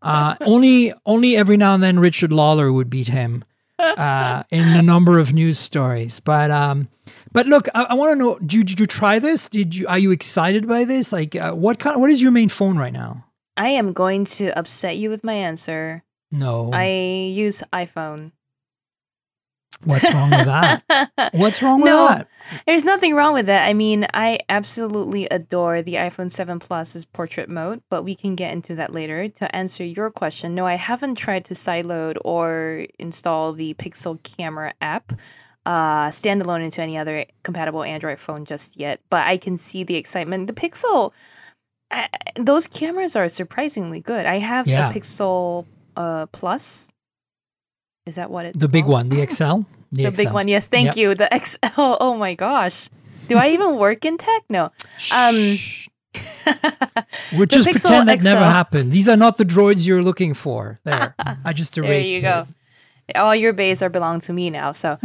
[SPEAKER 2] Uh, only only every now and then Richard Lawler would beat him uh, in the number of news stories. But um, but look, I, I want to know: did you, did you try this? Did you are you excited by this? Like, uh, what kind? What is your main phone right now?
[SPEAKER 3] I am going to upset you with my answer.
[SPEAKER 2] No.
[SPEAKER 3] I use iPhone.
[SPEAKER 2] What's wrong with that? What's wrong with
[SPEAKER 3] No.
[SPEAKER 2] that?
[SPEAKER 3] There's nothing wrong with that. I mean, I absolutely adore the iPhone 7 Plus's portrait mode, but we can get into that later. To answer your question, no, I haven't tried to sideload or install the Pixel camera app uh, standalone into any other compatible Android phone just yet, but I can see the excitement. The Pixel, uh, those cameras are surprisingly good. I have
[SPEAKER 2] Yeah.
[SPEAKER 3] a Pixel uh, Plus. Is that what it's
[SPEAKER 2] The big one, the XL.
[SPEAKER 3] The big one, yes. Thank
[SPEAKER 2] Yep.
[SPEAKER 3] you. The XL. Oh my gosh. Do I even work in tech? No. Um,
[SPEAKER 2] We'll just pretend that never happened. These are not the droids you're looking for. There, I just erased.
[SPEAKER 3] there you go.
[SPEAKER 2] it.
[SPEAKER 3] All your bays are belong to me now. So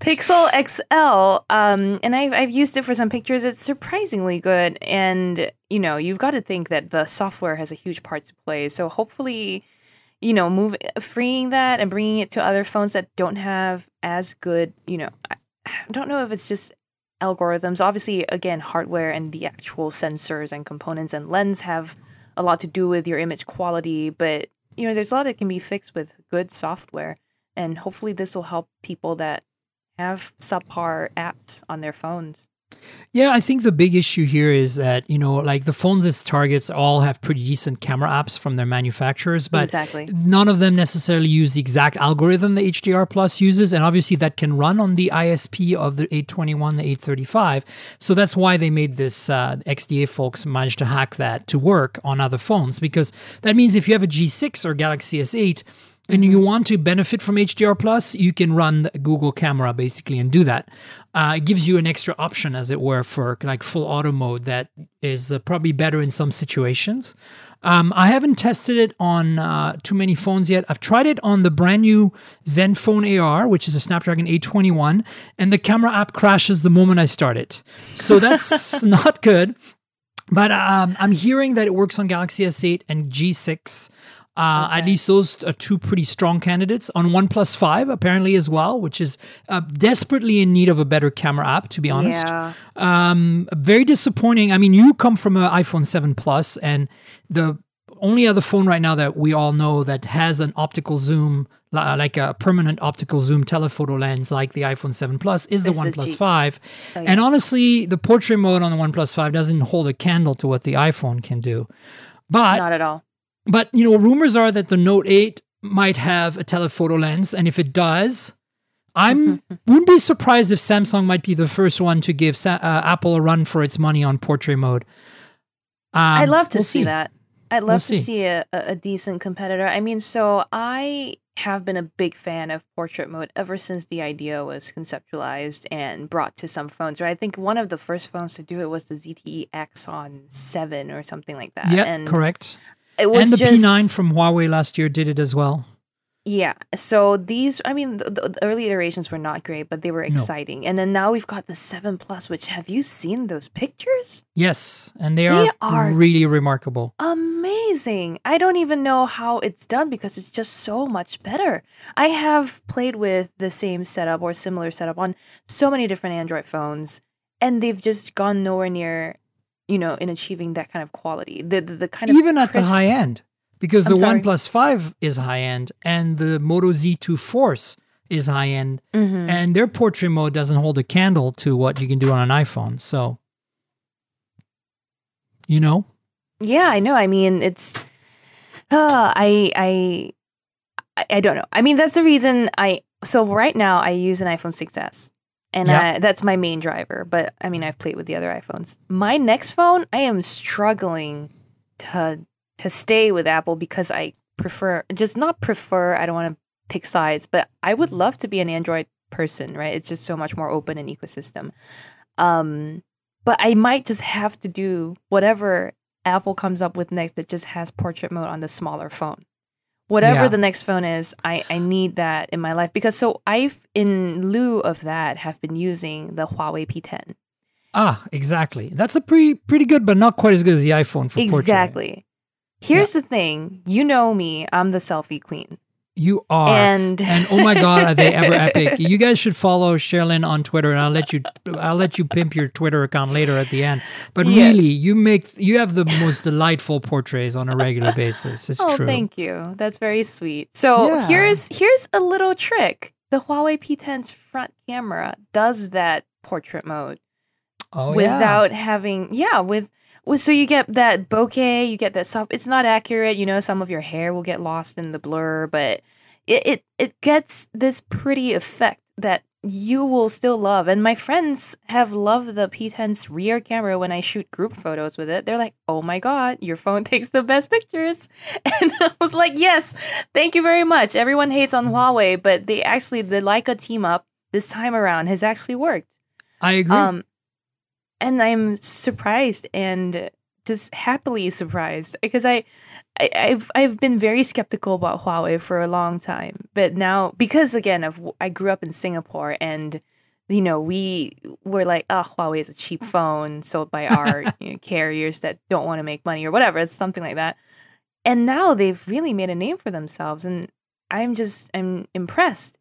[SPEAKER 3] Pixel XL, um, and I've I've used it for some pictures. It's surprisingly good, and you know you've got to think that the software has a huge part to play. So hopefully, you know, moving, freeing that and bringing it to other phones that don't have as good. You know, I, don't know if it's just algorithms. Obviously, again, hardware and the actual sensors and components and lens have a lot to do with your image quality, but you know, there's a lot that can be fixed with good software, and hopefully, this will help people that have subpar apps on their phones.
[SPEAKER 2] Yeah, I think the big issue here is that you know, like the phones this targets all have pretty decent camera apps from their manufacturers, but
[SPEAKER 3] exactly.
[SPEAKER 2] none of them necessarily use the exact algorithm the HDR Plus uses, and obviously that can run on the ISP of the 821, the 835. So that's why they made this. Uh, XDA folks managed to hack that to work on other phones because that means if you have a G6 or Galaxy S8 and you want to benefit from HDR Plus, you can run the Google camera basically and do that. Uh, it gives you an extra option, as it were, for like full auto mode that is uh, probably better in some situations. Um, I haven't tested it on uh, too many phones yet. I've tried it on the brand new Zenfone AR, which is a Snapdragon 821, and the camera app crashes the moment I start it. So that's not good. But um, I'm hearing that it works on Galaxy S8 and G6. Uh, At least those are two pretty strong candidates on OnePlus 5, apparently, as well, which is uh, desperately in need of a better camera app, to be honest.
[SPEAKER 3] Yeah.
[SPEAKER 2] Um, very disappointing. I mean, you come from an iPhone 7 Plus, and the only other phone right now that we all know that has an optical zoom, like a permanent optical zoom telephoto lens, like the iPhone 7 Plus, is the
[SPEAKER 3] the
[SPEAKER 2] OnePlus
[SPEAKER 3] G-
[SPEAKER 2] 5.
[SPEAKER 3] Oh, yeah.
[SPEAKER 2] And honestly, the portrait mode on the OnePlus 5 doesn't hold a candle to what the iPhone can do. But
[SPEAKER 3] Not at all.
[SPEAKER 2] But you know, rumors are that the Note 8 might have a telephoto lens, and if it does, I'm wouldn't be surprised if Samsung might be the first one to give Sa- uh, Apple a run for its money on portrait mode. Um,
[SPEAKER 3] I'd love to
[SPEAKER 2] we'll
[SPEAKER 3] see, that. I'd love to
[SPEAKER 2] see.
[SPEAKER 3] see a, a decent competitor. I mean, so I have been a big fan of portrait mode ever since the idea was conceptualized and brought to some phones. Right? I think one of the first phones to do it was the ZTE Axon 7 or something like that.
[SPEAKER 2] Yeah, correct.
[SPEAKER 3] It was
[SPEAKER 2] And the
[SPEAKER 3] just,
[SPEAKER 2] P9 from Huawei last year did it as well.
[SPEAKER 3] Yeah. So these, I mean, the, the early iterations were not great, but they were
[SPEAKER 2] No.
[SPEAKER 3] exciting. And then now we've got the 7 Plus, which have you seen those pictures?
[SPEAKER 2] Yes, and they,
[SPEAKER 3] They
[SPEAKER 2] are,
[SPEAKER 3] are-
[SPEAKER 2] really remarkable.
[SPEAKER 3] Amazing. I don't even know how it's done because it's just so much better. I have played with the same setup or similar setup on so many different Android phones, and they've just gone nowhere near you know, in achieving that kind of quality. The the, the kind of
[SPEAKER 2] Even at the high end, because
[SPEAKER 3] I'm
[SPEAKER 2] the
[SPEAKER 3] sorry.
[SPEAKER 2] OnePlus 5 is high end and the Moto Z2 Force is high end,
[SPEAKER 3] Mhm.
[SPEAKER 2] and their portrait mode doesn't hold a candle to what you can do on an iPhone. So, you know,
[SPEAKER 3] Yeah, I know. I mean, it's uh, I I- I don't know. I mean, that's the reason I so right now I use an iPhone 6s. And
[SPEAKER 2] Yeah.
[SPEAKER 3] I, that's my main driver, but I mean I've played with the other iPhones. My next phone, I am struggling to to stay with Apple because I prefer just not prefer, I don't want to take sides, but I would love to be an Android person, right? It's just so much more open and ecosystem. Um but I might just have to do whatever Apple comes up with next that just has portrait mode on the smaller phone. Whatever
[SPEAKER 2] Yeah.
[SPEAKER 3] the next phone is, I, I need that in my life because so I've in lieu of that have been using the Huawei P10.
[SPEAKER 2] ah, exactly. That's a pretty pretty good, but not quite as good as the iPhone for portrait.
[SPEAKER 3] Exactly. Here's the thing, you know me, I'm the selfie queen.
[SPEAKER 2] You are.
[SPEAKER 3] and
[SPEAKER 2] and oh my god, are they ever epic? You guys should follow Cherlynn on Twitter, and I'll let you I'll let you pimp your Twitter account later at the end. But
[SPEAKER 3] Yes.
[SPEAKER 2] really, you make you have the most delightful portraits on a regular basis. It's
[SPEAKER 3] oh,
[SPEAKER 2] true.
[SPEAKER 3] thank you. That's very sweet. So
[SPEAKER 2] Yeah.
[SPEAKER 3] here's here's a little trick. The Huawei P10's front camera does that portrait mode.
[SPEAKER 2] oh yeah.
[SPEAKER 3] without having yeah with, with so you get that bokeh you get that soft it's not accurate you know some of your hair will get lost in the blur but it it, it gets this pretty effect that you will still love and my friends have loved the p10's rear camera when i shoot group photos with it. They're like oh my god your phone takes the best pictures. And i was like yes thank you very much. Everyone hates on huawei but they actually the leica team up this time around has actually worked.
[SPEAKER 2] I agree.
[SPEAKER 3] um, and I'm surprised and just happily surprised because I, I, I've I've been very skeptical about Huawei for a long time, but now because again of I grew up in Singapore and you know we were like oh Huawei is a cheap phone sold by our you know, carriers that don't want to make money or whatever it's something like that, and now they've really made a name for themselves and I'm just I'm impressed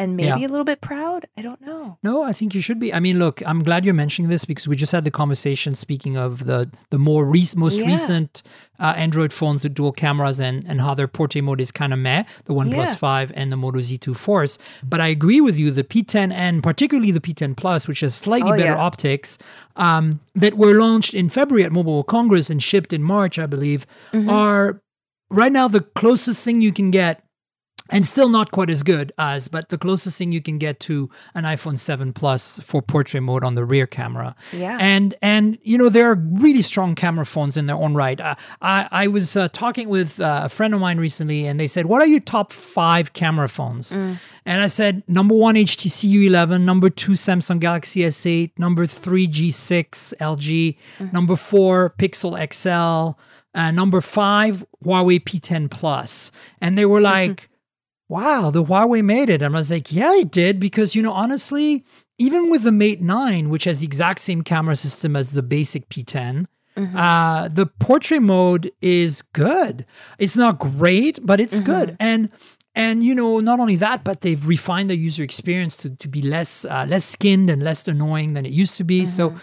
[SPEAKER 3] and maybe a little bit proud I don't know.
[SPEAKER 2] No, I think you should be. I mean, look, I'm glad you're mentioning this because we just had the conversation speaking of the the more rec- most
[SPEAKER 3] Yeah.
[SPEAKER 2] recent uh, Android phones with dual cameras and and how their portrait mode is kind of meh, the OnePlus
[SPEAKER 3] Yeah.
[SPEAKER 2] 5 and the Moto Z2 Force. But I agree with you, the P10 and particularly the P10 Plus, which has slightly
[SPEAKER 3] Oh,
[SPEAKER 2] better
[SPEAKER 3] yeah.
[SPEAKER 2] optics, um, that were launched in February at Mobile World Congress and shipped in March, I believe,
[SPEAKER 3] Mm-hmm.
[SPEAKER 2] are right now the closest thing you can get and still not quite as good as, but the closest thing you can get to an iPhone 7 Plus for portrait mode on the rear camera.
[SPEAKER 3] Yeah.
[SPEAKER 2] And and you know there are really strong camera phones in their own right. Uh, I I was uh, talking with uh, a friend of mine recently, and they said, "What are your top five camera phones?" And I said, "Number one HTC U11, number two Samsung Galaxy S8, number three G6 LG, number four Pixel XL." Uh, number five, Huawei P10 Plus, and they were like, wow, the Huawei made it. And I was like, yeah, it did. Because, you know, honestly, even with the Mate 9, which has the exact same camera system as the basic P10, uh, the portrait mode is good. It's not great, but it's good. And and you know, not only that, but they've refined the user experience to, to be less uh, less skinned and less annoying than it used to be. So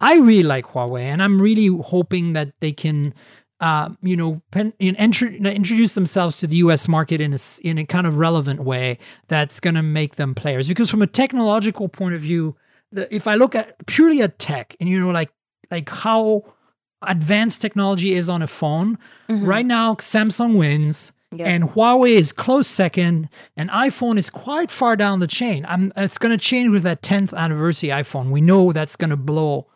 [SPEAKER 2] I really like Huawei, and I'm really hoping that they can uh, you know, pen, in, intro, introduce themselves to the U.S. market in a in a kind of relevant way that's going to make them players. Because from a technological point of view, the, if I look at purely at tech and you know, like like how advanced technology is on a phone, right now Samsung wins.
[SPEAKER 3] Yeah.
[SPEAKER 2] And Huawei is close second, and iPhone is quite far down the chain. I'm, it's going to change with that 10th anniversary iPhone. We know that's going to blow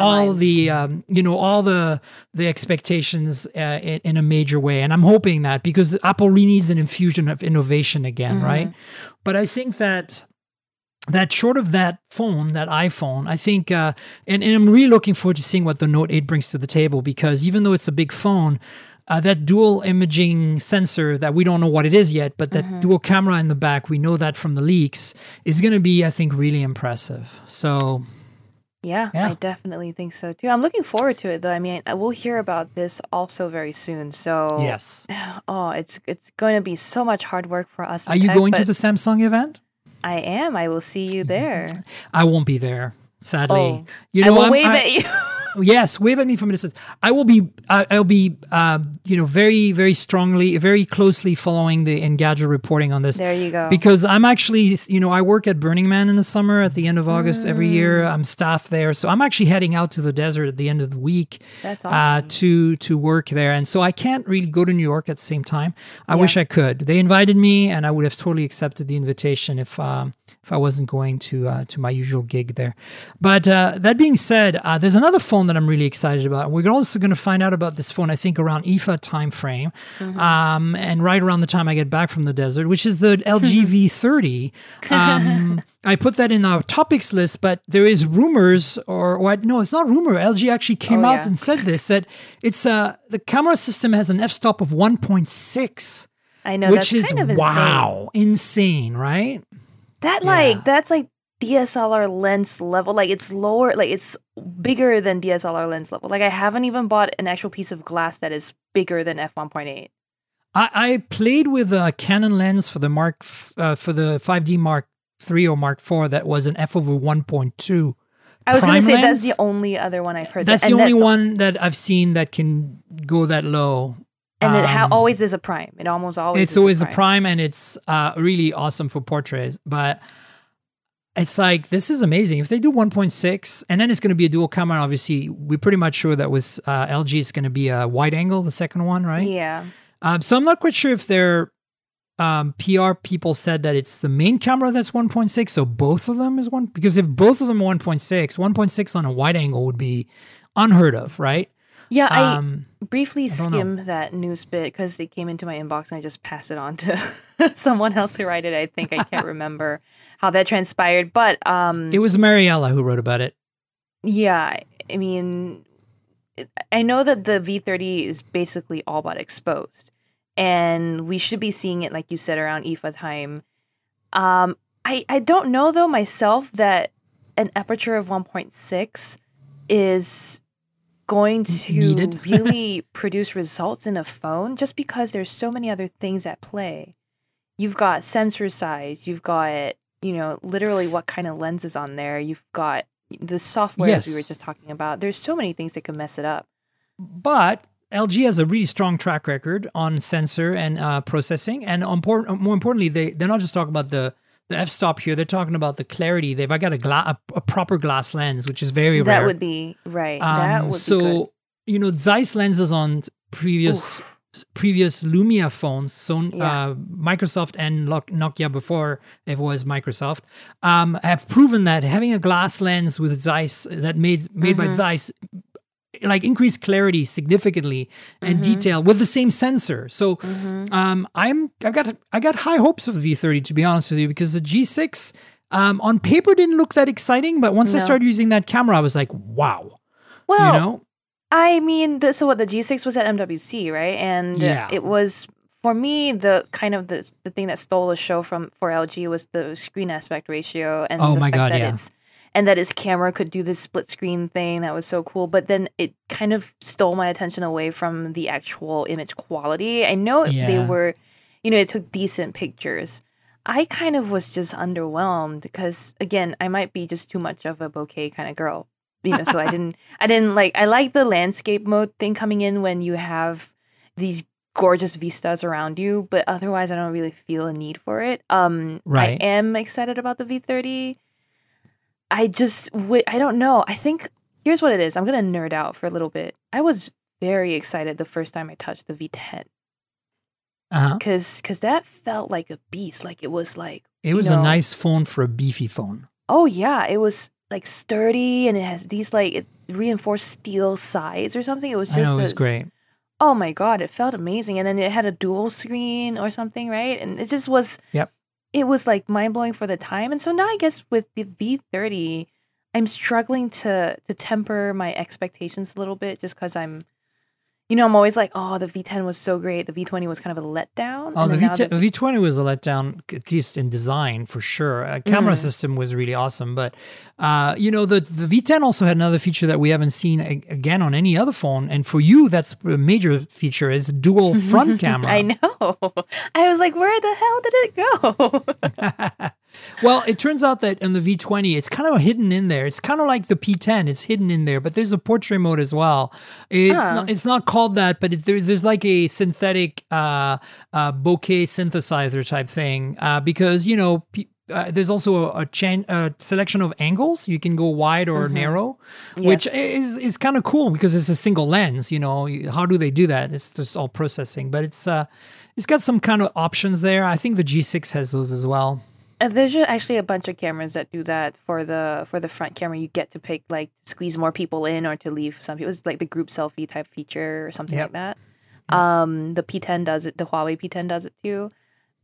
[SPEAKER 2] all the um, you know all the the expectations uh, in, in a major way and i'm hoping that because apple really needs an infusion of innovation again
[SPEAKER 3] Mm-hmm.
[SPEAKER 2] right but i think that that short of that phone that iphone i think uh, and, and i'm really looking forward to seeing what the note 8 brings to the table because even though it's a big phone uh, that dual imaging sensor that we don't know what it is yet, but that
[SPEAKER 3] Mm-hmm.
[SPEAKER 2] dual camera in the back, we know that from the leaks, is going to be, I think, really impressive. So
[SPEAKER 3] Yeah,
[SPEAKER 2] Yeah.
[SPEAKER 3] I definitely think so too. I'm looking forward to it though. I mean, I will hear about this also very soon. So
[SPEAKER 2] yes,
[SPEAKER 3] oh, it's it's going to be so much hard work for us.
[SPEAKER 2] are you
[SPEAKER 3] tech,
[SPEAKER 2] going to the Samsung event?
[SPEAKER 3] I am. I will see you there.
[SPEAKER 2] I won't be there, sadly.
[SPEAKER 3] Oh,
[SPEAKER 2] you
[SPEAKER 3] I
[SPEAKER 2] know,
[SPEAKER 3] will
[SPEAKER 2] I'm-
[SPEAKER 3] wave
[SPEAKER 2] I-
[SPEAKER 3] at you.
[SPEAKER 2] Yes, wave at me from a distance. I will be. Uh, I'll be. Uh, you know, very, very strongly, very closely following the Engadget reporting on this.
[SPEAKER 3] There you go.
[SPEAKER 2] Because I'm actually, you know, I work at Burning Man in the summer at the end of August every year.
[SPEAKER 3] Mm.
[SPEAKER 2] I'm staff there, so I'm actually heading out to the desert at the end of the week.
[SPEAKER 3] That's
[SPEAKER 2] Uh,
[SPEAKER 3] awesome.
[SPEAKER 2] to to work there, and so I can't really go to New York at the same time. I wish I could. They invited me, and I would have totally accepted the invitation if um, if I wasn't going to uh, to my usual gig there. But uh, that being said, uh, there's another phone that I'm really excited about. We're also going to find out about this phone, I think, around IFA time frame, um, and right around the time I get back from the desert, which is the LG V30. Um, I put that in our topics list, but there is rumors, or, or no, it's not rumor. LG actually came
[SPEAKER 3] Oh,
[SPEAKER 2] out
[SPEAKER 3] yeah.
[SPEAKER 2] and said this that it's uh the camera system has an f-stop of 1.6,
[SPEAKER 3] I know
[SPEAKER 2] which
[SPEAKER 3] that's
[SPEAKER 2] is
[SPEAKER 3] kind of insane.
[SPEAKER 2] wow, insane, right?
[SPEAKER 3] That
[SPEAKER 2] Yeah.
[SPEAKER 3] like that's like DSLR lens level. Like it's lower, like it's bigger than DSLR lens level. Like I haven't even bought an actual piece of glass that is bigger than f one point eight.
[SPEAKER 2] I, I played with a Canon lens for the Mark uh, for the 5D Mark three or Mark four that was an f over 1.2.
[SPEAKER 3] I was gonna
[SPEAKER 2] Prime
[SPEAKER 3] say that's the only other one I've heard.
[SPEAKER 2] That's
[SPEAKER 3] that,
[SPEAKER 2] the only one that I've seen that can go that low.
[SPEAKER 3] And it ha-
[SPEAKER 2] Um,
[SPEAKER 3] always is a prime. It almost always.
[SPEAKER 2] it's
[SPEAKER 3] is
[SPEAKER 2] always
[SPEAKER 3] a
[SPEAKER 2] a
[SPEAKER 3] prime.
[SPEAKER 2] prime and it's uh, really awesome for portraits but it's like this is amazing if they do 1.6 and then it's going to be a dual camera obviously we're pretty much sure that was uh, lg it's going to be a wide angle the second one right
[SPEAKER 3] Yeah.
[SPEAKER 2] um, so i'm not quite sure if their um, pr people said that it's the main camera that's 1.6 so both of them is one because if both of them are 1.6 1.6 on a wide angle would be unheard of right
[SPEAKER 3] Yeah. I
[SPEAKER 2] um,
[SPEAKER 3] briefly
[SPEAKER 2] don't know.
[SPEAKER 3] that news bit because it came into my inbox and I just passed it on to someone else who write it. I think I can't remember how that transpired, but um,
[SPEAKER 2] it was mariella who wrote about it
[SPEAKER 3] Yeah, I mean, I know that the V30 is basically all but exposed, and we should be seeing it, like you said, around IFA time. Um, I I don't know though myself that an aperture of 1.6 is going to really produce results in a phone just because there's so many other things at play. You've got sensor size, you've got you know literally what kind of lens is on there, you've got the software as we were just talking about. There's so many things that can mess it up.
[SPEAKER 2] But LG has a really strong track record on sensor and uh, processing, and import- more importantly, they they're not just talking about the the f stop here. They're talking about the clarity. They've I got a, gla- a, a proper glass lens, which is very
[SPEAKER 3] That
[SPEAKER 2] rare.
[SPEAKER 3] would be right. that
[SPEAKER 2] Um,
[SPEAKER 3] would
[SPEAKER 2] so you know Zeiss lenses on previous previous Lumia phones, so
[SPEAKER 3] Yeah.
[SPEAKER 2] uh, Microsoft and Nokia before it was Microsoft, um, have proven that having a glass lens with Zeiss that made made
[SPEAKER 3] Mm-hmm.
[SPEAKER 2] by Zeiss like increased clarity significantly and
[SPEAKER 3] Mm-hmm.
[SPEAKER 2] detail with the same sensor. So um, I'm I've got I got high hopes of the V30 to be honest with you because the G6 um, on paper didn't look that exciting, but once I started using that camera, I was like, wow,
[SPEAKER 3] Well,
[SPEAKER 2] you know.
[SPEAKER 3] I mean, the, so what? The G6 was at MWC, right? And
[SPEAKER 2] Yeah.
[SPEAKER 3] it was for me the kind of the the thing that stole the show from for LG was the screen aspect ratio and
[SPEAKER 2] Oh
[SPEAKER 3] the
[SPEAKER 2] my
[SPEAKER 3] fact
[SPEAKER 2] God,
[SPEAKER 3] that
[SPEAKER 2] yeah.
[SPEAKER 3] it's and that his camera could do this split screen thing that was so cool. But then it kind of stole my attention away from the actual image quality. I know they were, you know, it took decent pictures. I kind of was just underwhelmed because again, I might be just too much of a bokeh kind of girl. You know, so I didn't I didn't like I like the landscape mode thing coming in when you have these gorgeous vistas around you, but otherwise I don't really feel a need for it. Um
[SPEAKER 2] Right.
[SPEAKER 3] I am excited about the V30. I just w- I don't know. I think here's what it is. I'm going to nerd out for a little bit. I was very excited the first time I touched the V10
[SPEAKER 2] Uh-huh.
[SPEAKER 3] cuz cuz that felt like a beast. Like it was like
[SPEAKER 2] It was
[SPEAKER 3] know-
[SPEAKER 2] a nice phone for a beefy phone.
[SPEAKER 3] Oh yeah, it was like sturdy and it has these like reinforced steel sides or something. It was just
[SPEAKER 2] know it was
[SPEAKER 3] this-
[SPEAKER 2] great.
[SPEAKER 3] Oh my god, it felt amazing. And then it had a dual screen or something, right? And it just was
[SPEAKER 2] Yep.
[SPEAKER 3] It was like mind blowing for the time. And so now I guess with the V30, I'm struggling to to temper my expectations a little bit just because I'm you know, I'm always like, oh, the V10 was so great. The V20 was kind of a letdown.
[SPEAKER 2] Oh, the
[SPEAKER 3] then now
[SPEAKER 2] V10, V20 was a letdown, at least in design for sure. Uh, camera
[SPEAKER 3] Mhm.
[SPEAKER 2] system was really awesome, but uh, you know the the V10 also had another feature that we haven't seen a- again on any other phone, and for you that's a major feature is dual front camera.
[SPEAKER 3] I know. I was like, where the hell did it go?
[SPEAKER 2] Well, it turns out that in the V20, it's kind of hidden in there. It's kind of like the P10. It's hidden in there, but there's a portrait mode as well. It's not, it's not called that, but it, there's there's like a synthetic uh, uh, bokeh synthesizer type thing uh, because you know. P- uh, there's also a, a, chan- selection of angles. You can go wide or narrow, which
[SPEAKER 3] Mm-hmm. Yes.
[SPEAKER 2] is is kind of cool because it's a single lens. You know, how do they do that? It's just all processing, but it's uh, it's got some kind of options there. I think the G6 has those as well.
[SPEAKER 3] Uh, There's actually a bunch of cameras that do that for the for the front camera. You get to pick like squeeze more people in or to leave some people. It's like the group selfie type feature or something
[SPEAKER 2] Yep.
[SPEAKER 3] like that. Um, the P10 does it. The Huawei P10 does it too.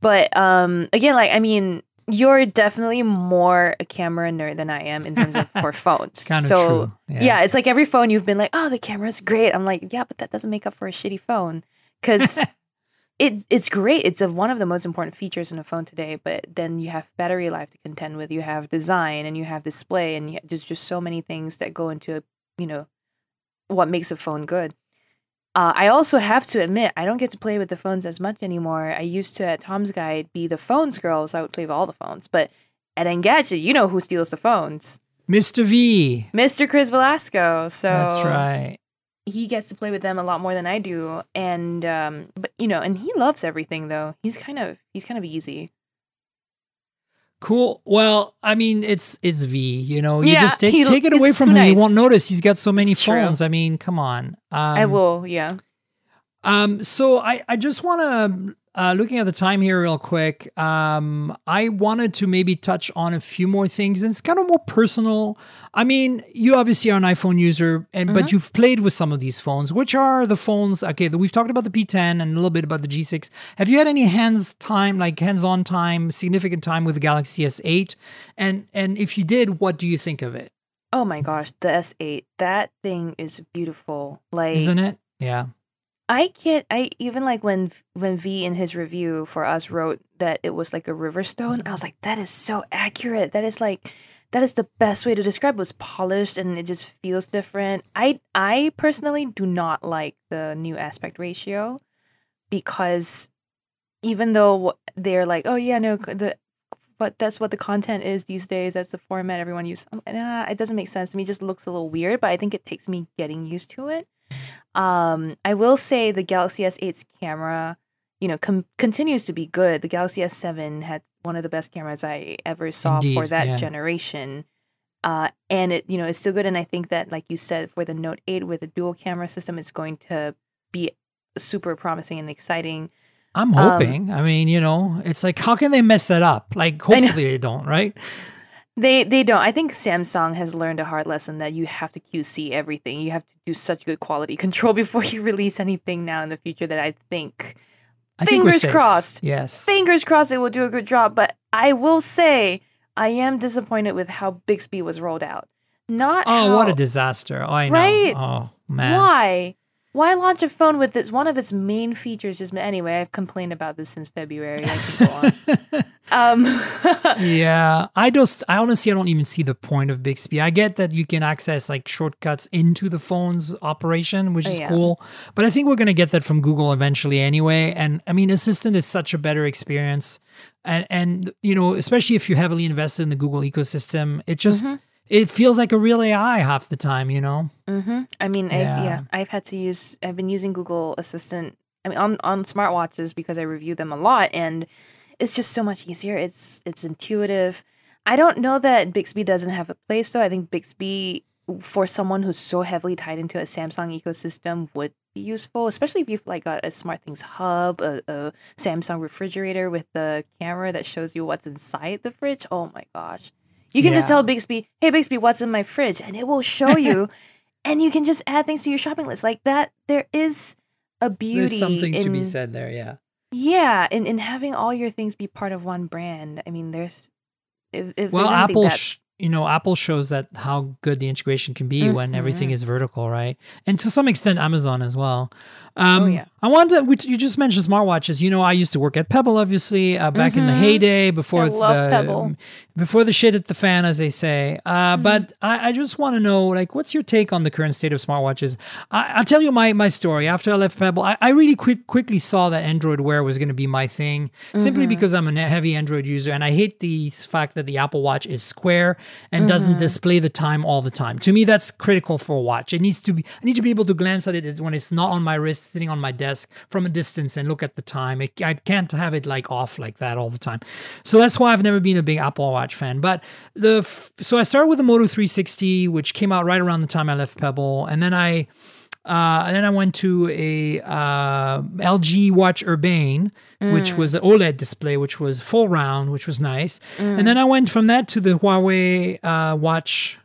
[SPEAKER 3] But um, again, like I mean, you're definitely more a camera nerd than I am in terms of for phones. so
[SPEAKER 2] true, yeah.
[SPEAKER 3] yeah. it's like every phone you've been like, oh, the camera's great. I'm like, yeah, but that doesn't make up for a shitty phone because it it's great. It's a, one of the most important features in a phone today. But then you have battery life to contend with. You have design and you have display, and you, there's just so many things that go into you know what makes a phone good. Uh, I also have to admit I don't get to play with the phones as much anymore. I used to at Tom's Guide be the phones girl, so I would play with all the phones. But at Engadget, you know who steals the phones?
[SPEAKER 2] Mr. V.
[SPEAKER 3] Mr. Chris Velasco. So
[SPEAKER 2] That's right.
[SPEAKER 3] He gets to play with them a lot more than I do. And um but you know, and he loves everything though. He's kind of he's kind of easy.
[SPEAKER 2] Cool. Well, I mean, it's it's V. You know, you
[SPEAKER 3] Yeah,
[SPEAKER 2] just take
[SPEAKER 3] he-
[SPEAKER 2] take it away from him. You won't notice he's got so many
[SPEAKER 3] It's true.
[SPEAKER 2] phones. I mean, come on. Um,
[SPEAKER 3] I will, yeah.
[SPEAKER 2] Um, so I, I just want to, uh, looking at the time here real quick, um, I wanted to maybe touch on a few more things and it's kind of more personal. I mean, you obviously are an iPhone user and,
[SPEAKER 3] Mm-hmm.
[SPEAKER 2] but you've played with some of these phones. Which are the phones? Okay. We've talked about the P10 and a little bit about the G6. Have you had any hands time, like hands-on time, significant time with the Galaxy S8? And, and if you did, what do you think of it?
[SPEAKER 3] Oh my gosh, the S8. That thing is beautiful. Like
[SPEAKER 2] Isn't it? Yeah.
[SPEAKER 3] I can't. I even like when when V in his review for us wrote that it was like a river stone. I mm-hmm. was like, that is so accurate. That is like, that is the best way to describe. It was polished and it just feels different. I I personally do not like the new aspect ratio because even though they're like, oh yeah, no, the but that's what the content is these days. That's the format everyone uses. Nah, it doesn't make sense to me. It just looks a little weird, but I think it takes me getting used to it. Um, I will say the Galaxy S8's camera, you know, com- continues to be good. The Galaxy S7 had one of the best cameras I ever saw for that
[SPEAKER 2] yeah.
[SPEAKER 3] generation. Uh, and it, you know, it's still good. And I think that, like you said, for the Note 8 with a dual camera system, it's going to be super promising and exciting.
[SPEAKER 2] I'm
[SPEAKER 3] Um,
[SPEAKER 2] hoping. I mean, you know, it's like, how can they mess that up? Like, hopefully they don't, right?
[SPEAKER 3] They they don't. I think Samsung has learned a hard lesson that you have to QC everything. You have to do such good quality control before you release anything now in the future that I think
[SPEAKER 2] I
[SPEAKER 3] Fingers
[SPEAKER 2] safe.
[SPEAKER 3] crossed.
[SPEAKER 2] Yes.
[SPEAKER 3] fingers crossed it will do a good job. But I will say I am disappointed with how Bixby was rolled out. Not
[SPEAKER 2] Oh, what a disaster! Oh, I know.
[SPEAKER 3] Right?
[SPEAKER 2] Oh man.
[SPEAKER 3] why why launch a phone with its one of its main features just anyway i've complained about this since february i can go on um
[SPEAKER 2] yeah, I just, I honestly, I don't even see the point of Bixby. I get that you can access like shortcuts into the phone's operation, which is
[SPEAKER 3] yeah.
[SPEAKER 2] cool. But I think we're gonna get that from Google eventually anyway. And I mean, Assistant is such a better experience, and and you know, especially if you're heavily invested in the Google ecosystem, it just.
[SPEAKER 3] Mm-hmm.
[SPEAKER 2] It feels like a real AI half the time, you know.
[SPEAKER 3] Mm-hmm. I mean, I've,
[SPEAKER 2] Yeah.
[SPEAKER 3] yeah, I've had to use. I've been using Google Assistant. I mean, on on smartwatches because I review them a lot, and it's just so much easier. It's it's intuitive. I don't know that Bixby doesn't have a place though. I think Bixby for someone who's so heavily tied into a Samsung ecosystem would be useful, especially if you've like got a SmartThings hub, a, a Samsung refrigerator with the camera that shows you what's inside the fridge. Oh my gosh. You can just tell Bixby, "Hey Bixby, what's in my fridge?" and it will show you and you can just add things to your shopping list like that. There is a beauty.
[SPEAKER 2] There's something to be said there, yeah.
[SPEAKER 3] Yeah, in, in having all your things be part of one brand. I mean, there's if, if
[SPEAKER 2] Well,
[SPEAKER 3] there's
[SPEAKER 2] Apple,
[SPEAKER 3] that
[SPEAKER 2] sh- you know, Apple shows that how good the integration can be when everything is vertical, right? And to some extent, Amazon as well. Um,
[SPEAKER 3] Oh, yeah.
[SPEAKER 2] I wanted to, you just mentioned smartwatches. You know, I used to work at Pebble, obviously, uh, back in the heyday before
[SPEAKER 3] Mm-hmm. I love
[SPEAKER 2] the before the shit hit the fan, as they say. Uh,
[SPEAKER 3] Mm-hmm.
[SPEAKER 2] But I, I just want to know, like, what's your take on the current state of smartwatches? I, I'll tell you my my story. After I left Pebble, I, I really quick, quickly saw that Android Wear was going to be my thing, simply
[SPEAKER 3] Mm-hmm.
[SPEAKER 2] because I'm a heavy Android user, and I hate the fact that the Apple Watch is square and
[SPEAKER 3] Mm-hmm.
[SPEAKER 2] doesn't display the time all the time. To me, that's critical for a watch. It needs to be. I need to be able to glance at it when it's not on my wrist, sitting on my desk from a distance, and look at the time. It, I can't have it like off like that all the time. So that's why I've never been a big Apple Watch fan. But the f- so I started with the Moto 360, which came out right around the time I left Pebble, and then I. Uh, and then I went to a uh, LG Watch Urbane, which was an OLED display, which was full round, which was nice. And then I went from that to the Huawei uh, Watch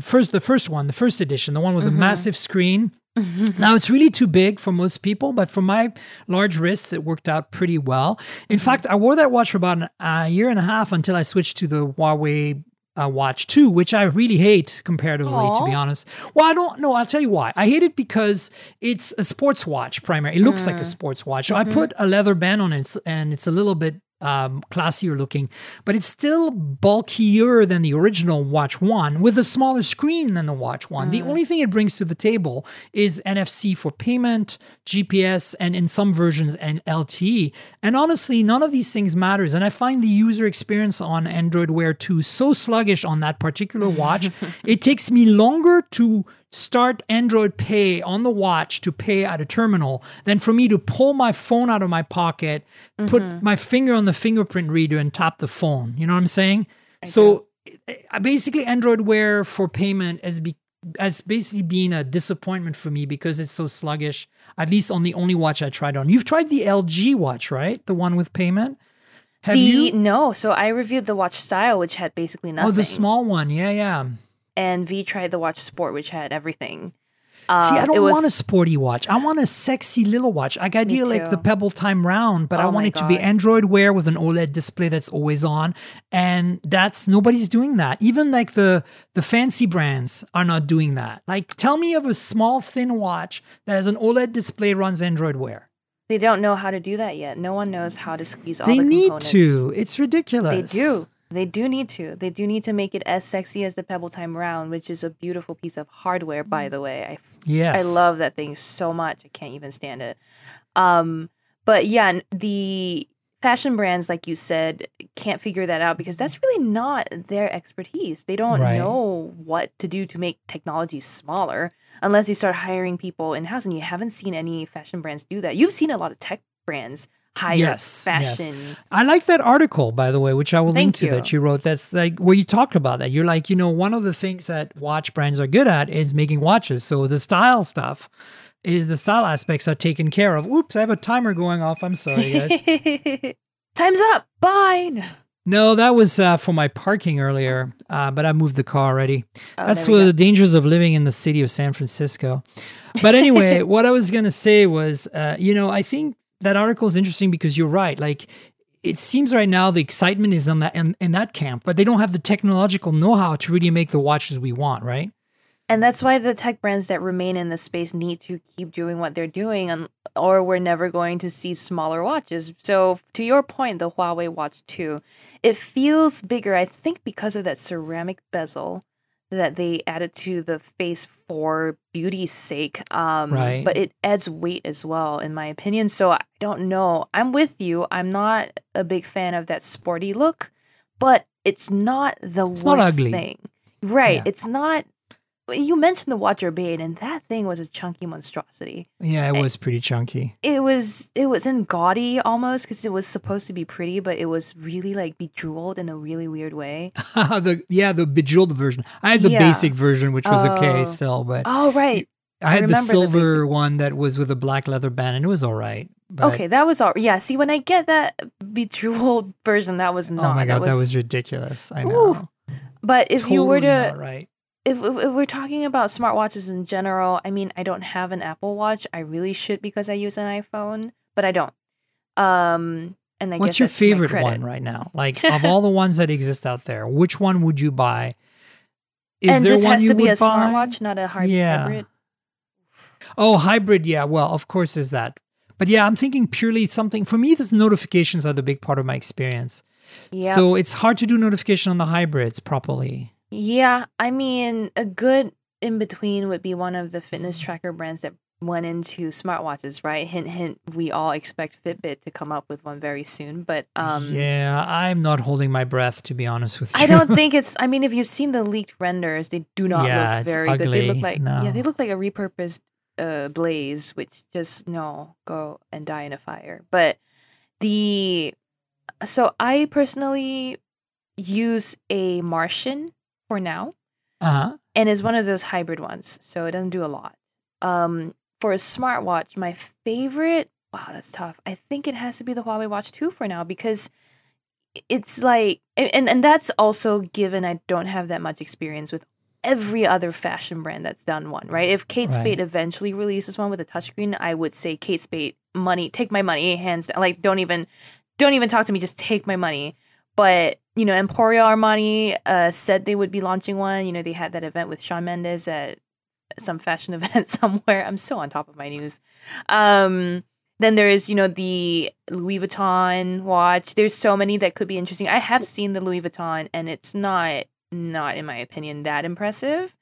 [SPEAKER 2] first, the first one, the first edition, the one with the massive screen. Now it's really too big for most people, but for my large wrists, it worked out pretty well. In fact, I wore that watch for about a year and a half until I switched to the Huawei uh, Watch 2, which I really hate comparatively, to be honest. Well, I don't know. I'll tell you why. I hate it because it's a sports watch primarily. It looks like a sports watch. So I put a leather band on it, and it's a little bit um, classier looking, but it's still bulkier than the original Watch 1 with a smaller screen than the Watch 1. The only thing it brings to the table is NFC for payment, GPS, and in some versions, and LTE. And honestly, none of these things matters. And I find the user experience on Android Wear 2 so sluggish on that particular watch. it takes me longer to start Android Pay on the watch to pay at a terminal than for me to pull my phone out of my pocket, put my finger on the fingerprint reader, and tap the phone. You know what I'm saying? so uh, basically, Android Wear for payment has be has basically been a disappointment for me because it's so sluggish. At least on the only watch I tried on. You've tried the LG watch, right? The one with payment. Have
[SPEAKER 3] the
[SPEAKER 2] you?
[SPEAKER 3] no, so I reviewed the watch style, which had basically nothing.
[SPEAKER 2] Oh, the small one. Yeah, yeah.
[SPEAKER 3] And V tried the watch sport, which had everything.
[SPEAKER 2] See, I
[SPEAKER 3] Um,
[SPEAKER 2] don't
[SPEAKER 3] was,
[SPEAKER 2] want a sporty watch. I want a sexy little watch. Like I do like the. Pebble Time Round, but I
[SPEAKER 3] Oh
[SPEAKER 2] want
[SPEAKER 3] my
[SPEAKER 2] it to be Android Wear with an OLED display that's always on. And that's nobody's doing that. Even like the the fancy brands are not doing that. Like tell me of a small thin watch that has an OLED display runs Android Wear.
[SPEAKER 3] They don't know how to do that yet. No one knows how to squeeze all.
[SPEAKER 2] They
[SPEAKER 3] the
[SPEAKER 2] need to. It's ridiculous.
[SPEAKER 3] They do. They do need to. They do need to make it as sexy as the Pebble Time Round, which is a beautiful piece of hardware, by the way. I
[SPEAKER 2] Yes.
[SPEAKER 3] I love that thing so much. I can't even stand it. Um, but yeah, the fashion brands, like you said, can't figure that out because that's really not their expertise. They don't
[SPEAKER 2] Right.
[SPEAKER 3] know what to do to make technology smaller unless you start hiring people in house. And you haven't seen any fashion brands do that. You've seen a lot of tech brands hire
[SPEAKER 2] Yes, yes.
[SPEAKER 3] fashion.
[SPEAKER 2] I like that article, by the way, which I will link to
[SPEAKER 3] you.
[SPEAKER 2] that you wrote. That's like where you talk about that. You're like, you know, one of the things that watch brands are good at is making watches. So the style stuff is the style aspects are taken care of. Oops, I have a timer going off. I'm sorry, guys.
[SPEAKER 3] Time's up. Bye.
[SPEAKER 2] no, that was uh, for my parking earlier, uh, but I moved the car already.
[SPEAKER 3] Oh,
[SPEAKER 2] That's one of the dangers of living in the city of San Francisco. But anyway, what I was going to say was, uh, you know, I think that article is interesting because you're right. Like, it seems right now the excitement is on that in, in that camp, but they don't have the technological know-how to really make the watches we want, right?
[SPEAKER 3] And that's why the tech brands that remain in the space need to keep doing what they're doing, or we're never going to see smaller watches. So, to your point, the Huawei Watch 2, it feels bigger, I think, because of that ceramic bezel that they added to the face for beauty's sake. Um,
[SPEAKER 2] Right.
[SPEAKER 3] But it adds weight as well, in my opinion. So, I don't know. I'm with you. I'm not a big fan of that sporty look, but it's not the worst
[SPEAKER 2] not ugly.
[SPEAKER 3] thing. Right.
[SPEAKER 2] Yeah.
[SPEAKER 3] It's not you mentioned the Watch Urbane, and that thing was a chunky monstrosity.
[SPEAKER 2] Yeah, it eh, was pretty chunky.
[SPEAKER 3] It was it was in gaudy almost because it was supposed to be pretty, but it was really like bejeweled in a really weird way.
[SPEAKER 2] the yeah, the bejeweled version. I had the
[SPEAKER 3] Yeah.
[SPEAKER 2] basic version, which was okay
[SPEAKER 3] Oh.
[SPEAKER 2] still, but
[SPEAKER 3] Oh right,
[SPEAKER 2] I had the
[SPEAKER 3] the
[SPEAKER 2] silver
[SPEAKER 3] basic-
[SPEAKER 2] one that was with a black leather band, and it was all right. But,
[SPEAKER 3] okay, that was all. Yeah, see, when I get that bejeweled version, that was not.
[SPEAKER 2] Oh my god,
[SPEAKER 3] that
[SPEAKER 2] that
[SPEAKER 3] was,
[SPEAKER 2] was ridiculous. I
[SPEAKER 3] Ooh,
[SPEAKER 2] know.
[SPEAKER 3] But if you were to,
[SPEAKER 2] not right.
[SPEAKER 3] If, if if we're talking about smartwatches in general, I mean, I don't have an Apple Watch. I really should because I use an iPhone, but I don't. Um, And I
[SPEAKER 2] What's your
[SPEAKER 3] that's to my
[SPEAKER 2] favorite one right now? Like of all the ones that exist out there, which one would you buy? Is
[SPEAKER 3] and
[SPEAKER 2] there
[SPEAKER 3] this
[SPEAKER 2] one
[SPEAKER 3] has
[SPEAKER 2] you
[SPEAKER 3] to be a
[SPEAKER 2] buy?
[SPEAKER 3] smartwatch, not a hard
[SPEAKER 2] Yeah.
[SPEAKER 3] hybrid.
[SPEAKER 2] Oh, hybrid. Yeah. Well, of course there's that. But yeah, I'm thinking purely something. For me, the notifications are the big part of my experience.
[SPEAKER 3] Yeah.
[SPEAKER 2] So it's hard to do notification on the hybrids properly.
[SPEAKER 3] Yeah, I mean, a good in between would be one of the fitness tracker brands that went into smartwatches, right? Hint, hint. We all expect Fitbit to come up with one very soon, but um,
[SPEAKER 2] yeah, I'm not holding my breath to be honest with you.
[SPEAKER 3] I don't think it's. I mean, if you've seen the leaked renders, they do not
[SPEAKER 2] Yeah,
[SPEAKER 3] look very good. They look like
[SPEAKER 2] No.
[SPEAKER 3] yeah, they look like a repurposed uh, Blaze, which just no go and die in a fire. But the so I personally use a Martian for now
[SPEAKER 2] Uh-huh.
[SPEAKER 3] and is one of those hybrid ones, so it doesn't do a lot. Um, for a smartwatch, my favorite. Wow, that's tough. I think it has to be the Huawei Watch 2 for now because it's like, and and that's also given I don't have that much experience with every other fashion brand that's done one, right? If Kate
[SPEAKER 2] Right.
[SPEAKER 3] Spade eventually releases one with a touchscreen, I would say Kate Spade money, take my money, hands down. Like, don't even, don't even talk to me, just take my money. But you know, Emporio Armani uh, said they would be launching one. You know, they had that event with Shawn Mendes at some fashion event somewhere. I'm so on top of my news. Um, then there is, you know, the Louis Vuitton watch. There's so many that could be interesting. I have seen the Louis Vuitton, and it's not, not in my opinion, that impressive.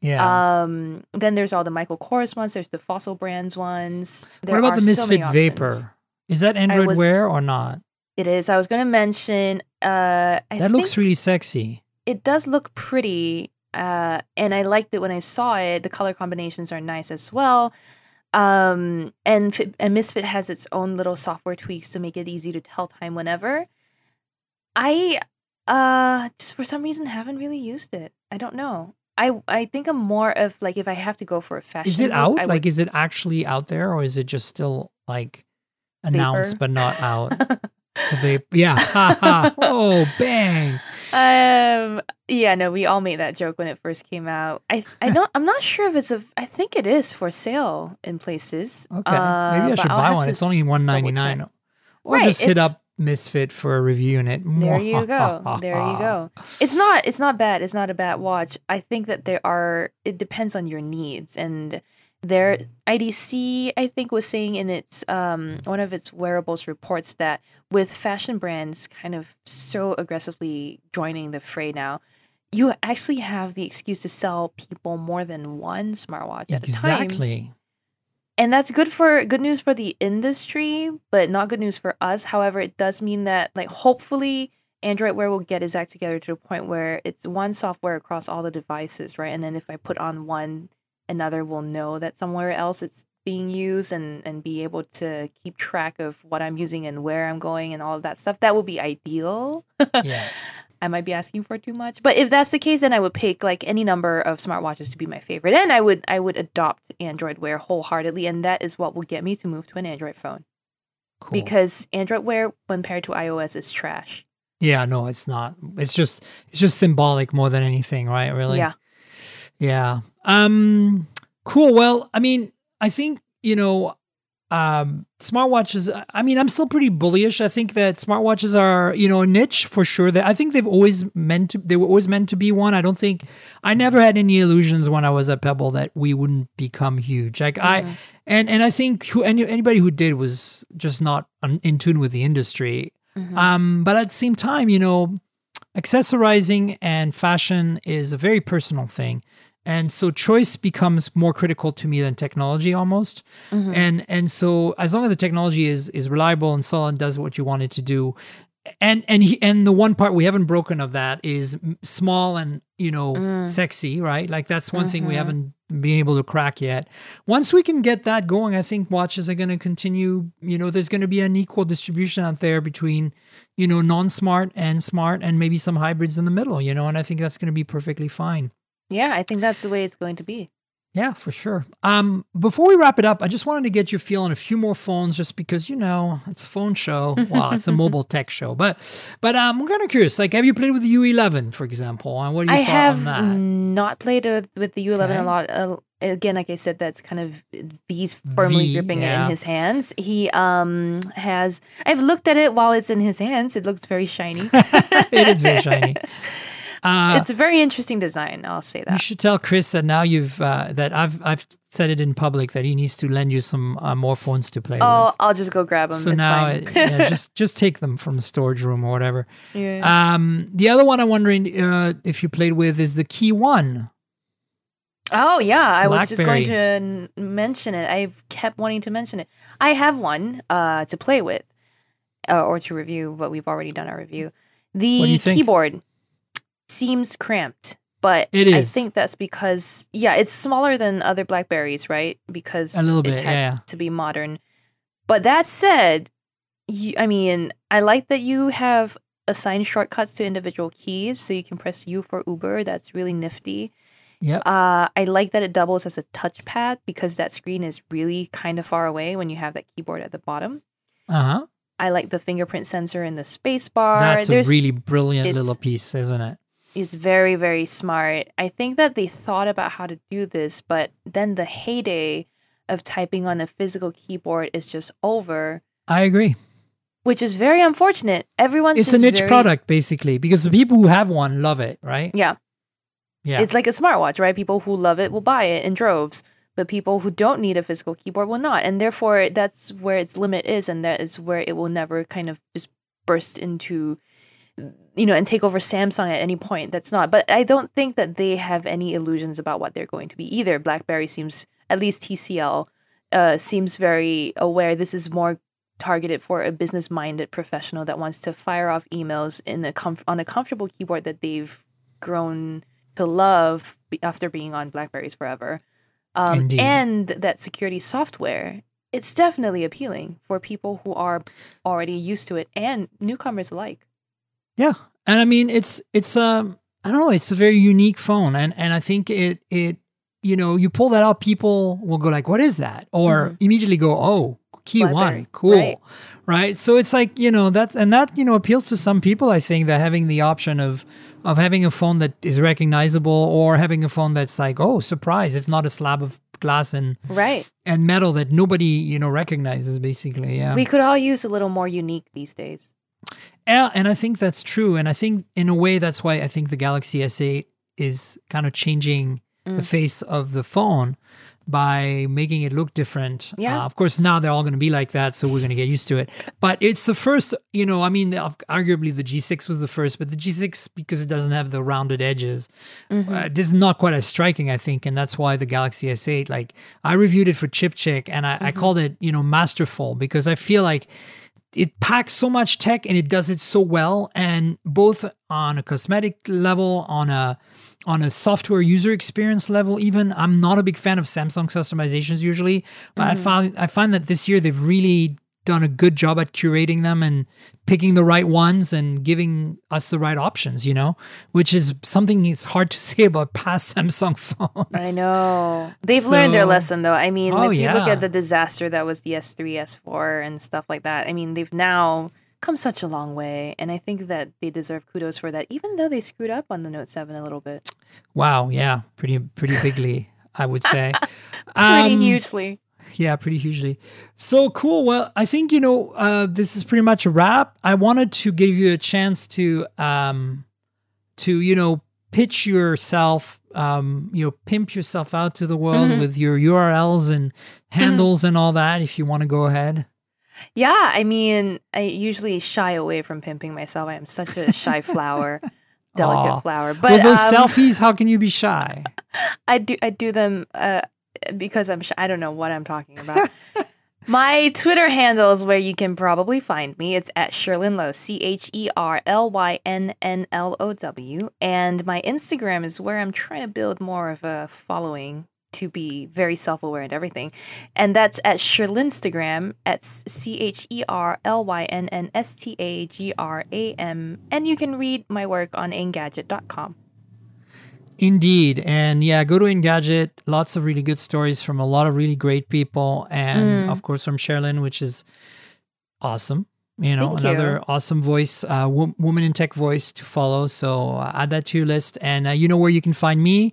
[SPEAKER 2] Yeah.
[SPEAKER 3] Um, then there's all the Michael Kors ones. There's the Fossil Brands ones. There
[SPEAKER 2] what about the
[SPEAKER 3] so
[SPEAKER 2] Misfit
[SPEAKER 3] options.
[SPEAKER 2] Vapor? Is that Android
[SPEAKER 3] was-
[SPEAKER 2] Wear or not?
[SPEAKER 3] It is. I was going to mention. Uh, I
[SPEAKER 2] that looks really sexy.
[SPEAKER 3] it does look pretty. Uh, and I liked it when I saw it. The color combinations are nice as well. Um, and Fit- and Misfit has its own little software tweaks to make it easy to tell time whenever. I uh just for some reason haven't really used it. I don't know. I I think I'm more of like if I have to go for a fashion.
[SPEAKER 2] Is it
[SPEAKER 3] look,
[SPEAKER 2] out?
[SPEAKER 3] I
[SPEAKER 2] like,
[SPEAKER 3] would-
[SPEAKER 2] is it actually out there, or is it just still like announced but not out? The vape- yeah. Ha ha. Oh, bang.
[SPEAKER 3] Um. Yeah. No. We all made that joke when it first came out. I. I don't. I'm not sure if it's a. I think it is for sale in places.
[SPEAKER 2] Okay.
[SPEAKER 3] Uh,
[SPEAKER 2] Maybe I should buy one. It's only
[SPEAKER 3] one ninety nine.
[SPEAKER 2] one ninety
[SPEAKER 3] double
[SPEAKER 2] nine. Or
[SPEAKER 3] Right,
[SPEAKER 2] just hit up Misfit for a review in it.
[SPEAKER 3] There you go. There you go. It's not. It's not bad. It's not a bad watch. I think that there are. It depends on your needs and. Their IDC, I think, was saying in its um, one of its wearables reports that with fashion brands kind of so aggressively joining the fray now, you actually have the excuse to sell people more than one smartwatch at a time.
[SPEAKER 2] Exactly.
[SPEAKER 3] And that's good for good news for the industry, but not good news for us. However, it does mean that like hopefully Android Wear will get its act together to a point where it's one software across all the devices, right? And then if I put on one, another will know that somewhere else it's being used and and be able to keep track of what I'm using and where I'm going and all of that stuff. That would be ideal.
[SPEAKER 2] Yeah.
[SPEAKER 3] I might be asking for too much. But if that's the case, then I would pick like any number of smartwatches to be my favorite. And I would I would adopt Android Wear wholeheartedly. And that is what will get me to move to an Android phone.
[SPEAKER 2] Cool.
[SPEAKER 3] Because Android Wear, when paired to iOS, is trash.
[SPEAKER 2] yeah, no, it's not. It's just it's just symbolic more than anything, right? Really.
[SPEAKER 3] Yeah.
[SPEAKER 2] Yeah. Um cool. Well, I mean, I think, you know, um smartwatches I- mean, I'm still pretty bullish. I think that smartwatches are, you know, a niche for sure. That I think they've always meant to they were always meant to be one. I don't think I never had any illusions when I was at Pebble that we wouldn't become huge. Like I and and I think who any, anybody who did was just not in tune with the industry.
[SPEAKER 3] Mhm.
[SPEAKER 2] Um, but at the same time, you know, accessorizing and fashion is a very personal thing. And so choice becomes more critical to me than technology almost.
[SPEAKER 3] Mhm.
[SPEAKER 2] And and so as long as the technology is is reliable and solid, does what you want it to do. And and he, and the one part we haven't broken of that is small and you know
[SPEAKER 3] Mm.
[SPEAKER 2] sexy, right? Like that's one thing we
[SPEAKER 3] Mhm.
[SPEAKER 2] haven't been able to crack yet. Once we can get that going, I think watches are going to continue. You know, there's going to be an equal distribution out there between you know non-smart and smart, and maybe some hybrids in the middle. You know, and I think that's going to be perfectly fine.
[SPEAKER 3] Yeah, I think that's the way it's going to be.
[SPEAKER 2] Yeah, for sure. Um, before we wrap it up, I just wanted to get your feel on a few more phones, just because you know it's a phone show. Well, it's a mobile tech show, but but um, I'm kind of curious. Like, have you played with the U11, for example? And what do you
[SPEAKER 3] I have
[SPEAKER 2] on that?
[SPEAKER 3] not played with, with the U11
[SPEAKER 2] Okay.
[SPEAKER 3] a lot. Uh, again, like I said, that's kind of V's firmly
[SPEAKER 2] V,
[SPEAKER 3] gripping it in his hands. He um has. I've looked at it while it's in his hands. It looks very shiny.
[SPEAKER 2] it is very shiny. Uh,
[SPEAKER 3] it's a very interesting design. I'll say that.
[SPEAKER 2] you should tell Chris that now you've uh, that I've I've said it in public that he needs to lend you some uh, more phones to play
[SPEAKER 3] Oh,
[SPEAKER 2] with.
[SPEAKER 3] I'll just go grab them.
[SPEAKER 2] So
[SPEAKER 3] it's
[SPEAKER 2] now,
[SPEAKER 3] fine.
[SPEAKER 2] it, yeah, just just take them from the storage room or whatever.
[SPEAKER 3] yeah.
[SPEAKER 2] Um, the other one I'm wondering uh, if you played with is the Key One.
[SPEAKER 3] Oh yeah, I was just going to n- mention it. I've kept wanting to mention it. I have one uh, to play with, uh, or to review, but we've already done our review. The keyboard seems cramped, but
[SPEAKER 2] It
[SPEAKER 3] I think that's because yeah, it's smaller than other Blackberries, right? Because
[SPEAKER 2] A little
[SPEAKER 3] it
[SPEAKER 2] bit,
[SPEAKER 3] had
[SPEAKER 2] yeah.
[SPEAKER 3] to be modern. But that said, you, I mean, I like that you have assigned shortcuts to individual keys, so you can press U for Uber. That's really nifty.
[SPEAKER 2] Yeah.
[SPEAKER 3] Uh, I like that it doubles as a touchpad because that screen is really kind of far away when you have that keyboard at the bottom.
[SPEAKER 2] Uh huh.
[SPEAKER 3] I like the fingerprint sensor in the space bar.
[SPEAKER 2] That's a really brilliant little piece, isn't it?
[SPEAKER 3] It's very very smart. I think that they thought about how to do this, but then the heyday of typing on a physical keyboard is just over,
[SPEAKER 2] I agree.
[SPEAKER 3] which is very unfortunate. Everyone's
[SPEAKER 2] It's a niche
[SPEAKER 3] very-
[SPEAKER 2] product, basically, because the people who have one love it, right?
[SPEAKER 3] Yeah,
[SPEAKER 2] Yeah.
[SPEAKER 3] It's like a smartwatch, right? People who love it will buy it in droves, but people who don't need a physical keyboard will not. And therefore, that's where its limit is, and that is where it will never kind of just burst into, you know, and take over Samsung at any point. That's not. But I don't think that they have any illusions about what they're going to be either. BlackBerry seems, at least TCL, uh, seems very aware this is more targeted for a business-minded professional that wants to fire off emails in a comf- on a comfortable keyboard that they've grown to love after being on Blackberries forever. Um, and that security software, it's definitely appealing for people who are already used to it and newcomers alike.
[SPEAKER 2] Yeah, and I mean it's it's um I don't know it's a very unique phone, and and I think it it you know you pull that out, people will go like, what is that, or immediately go, oh, key
[SPEAKER 3] Blackberry,
[SPEAKER 2] one, cool,
[SPEAKER 3] right.
[SPEAKER 2] right. So it's like you know that and that you know appeals to some people. I think that having the option of of having a phone that is recognizable or having a phone that's like, oh, surprise, it's not a slab of glass and
[SPEAKER 3] Right.
[SPEAKER 2] and metal that nobody you know recognizes. Basically, yeah.
[SPEAKER 3] We could all use a little more unique these days.
[SPEAKER 2] Yeah, and I think that's true. And I think in a way that's why I think the Galaxy S8 is kind of changing
[SPEAKER 3] Mm.
[SPEAKER 2] the face of the phone by making it look different.
[SPEAKER 3] Yeah.
[SPEAKER 2] Uh, of course, now they're all going to be like that, so we're going to get used to it. But it's the first, you know, I mean, arguably the G6 was the first, but the G6, because it doesn't have the rounded edges,
[SPEAKER 3] Mm-hmm.
[SPEAKER 2] uh, this is not quite as striking, I think. And that's why the Galaxy S8, like, I reviewed it for Chip Chick and I,
[SPEAKER 3] Mm-hmm.
[SPEAKER 2] I called it, you know, masterful because I feel like it packs so much tech and it does it so well and both on a cosmetic level on a on a software user experience level even. I'm not a big fan of samsung customizations usually but i mm-hmm. found i find that this year they've really done a good job at curating them and picking the right ones and giving us the right options you know which is something it's hard to say about past samsung phones
[SPEAKER 3] I know. They've learned their lesson, though. I mean,
[SPEAKER 2] Oh,
[SPEAKER 3] if you look at the disaster that was the S3, S4, and stuff like that, I mean, they've now come such a long way. And I think that they deserve kudos for that, even though they screwed up on the Note 7 a little bit.
[SPEAKER 2] wow yeah pretty pretty bigly i would say
[SPEAKER 3] Pretty
[SPEAKER 2] Um,
[SPEAKER 3] hugely.
[SPEAKER 2] Yeah, pretty hugely. So cool. Well, I think you know uh, this is pretty much a wrap. I wanted to give you a chance to um, to you know pitch yourself, um, you know, pimp yourself out to the world
[SPEAKER 3] Mhm.
[SPEAKER 2] with your URLs and handles and all that. If you want to go ahead.
[SPEAKER 3] Yeah, I mean, I usually shy away from pimping myself. I am such a shy flower, delicate
[SPEAKER 2] Aw.
[SPEAKER 3] flower. But
[SPEAKER 2] well, those
[SPEAKER 3] um,
[SPEAKER 2] selfies, how can you be shy?
[SPEAKER 3] I do I do them uh, because I'm sh- I don't know what I'm talking about. My Twitter handle is where you can probably find me. It's at Cherlynn C H E R L Y N N L O W, and my Instagram is where I'm trying to build more of a following to be very self-aware and everything, and that's at Cherlynnstagram at C H E R L Y N N S T A G R A M, and you can read my work on Engadget.com.
[SPEAKER 2] Indeed. And yeah, go to Engadget. Lots of really good stories from a lot of really great people. And
[SPEAKER 3] Mm.
[SPEAKER 2] of course, from Cherlynn, which is awesome. You know,
[SPEAKER 3] Thank
[SPEAKER 2] another
[SPEAKER 3] you.
[SPEAKER 2] awesome voice, uh, wo- woman in tech voice to follow. So uh, add that to your list. And uh, you know where you can find me.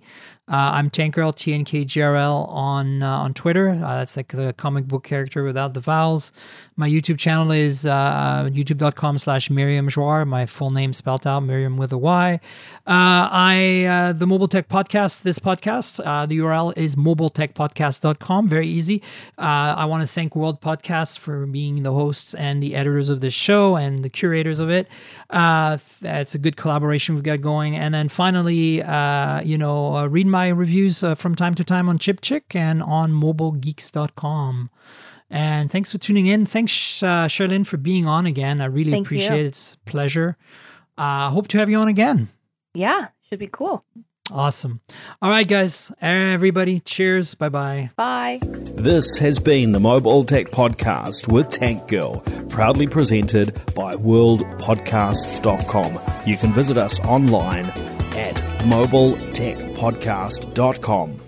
[SPEAKER 2] Uh, I'm Tankgirl, TNKGRL on uh, on Twitter. Uh, that's like the comic book character without the vowels. My YouTube channel is uh, youtube.com slash Miriam Joire, my full name spelled out, Miriam with a Y. Uh, I uh, The Mobile Tech Podcast, this podcast, the URL is mobiletechpodcast.com. Very easy. I want to thank World Podcasts for being the hosts and the editors of this show and the curators of it. it's a good collaboration we've got going. And then finally, you know, read my reviews from time to time on ChipChick and on mobilegeeks.com. And thanks for tuning in. Thanks, uh, Cherlynn, for being on again. I really
[SPEAKER 3] Thank
[SPEAKER 2] appreciate
[SPEAKER 3] you.
[SPEAKER 2] it. It's a pleasure. Uh, hope to have you on again.
[SPEAKER 3] Yeah, should be cool.
[SPEAKER 2] Awesome. All right, guys. Everybody, cheers. Bye bye.
[SPEAKER 3] Bye.
[SPEAKER 1] This has been the Mobile Tech Podcast with Tank Girl, proudly presented by worldpodcasts.com. You can visit us online at mobiletechpodcast.com.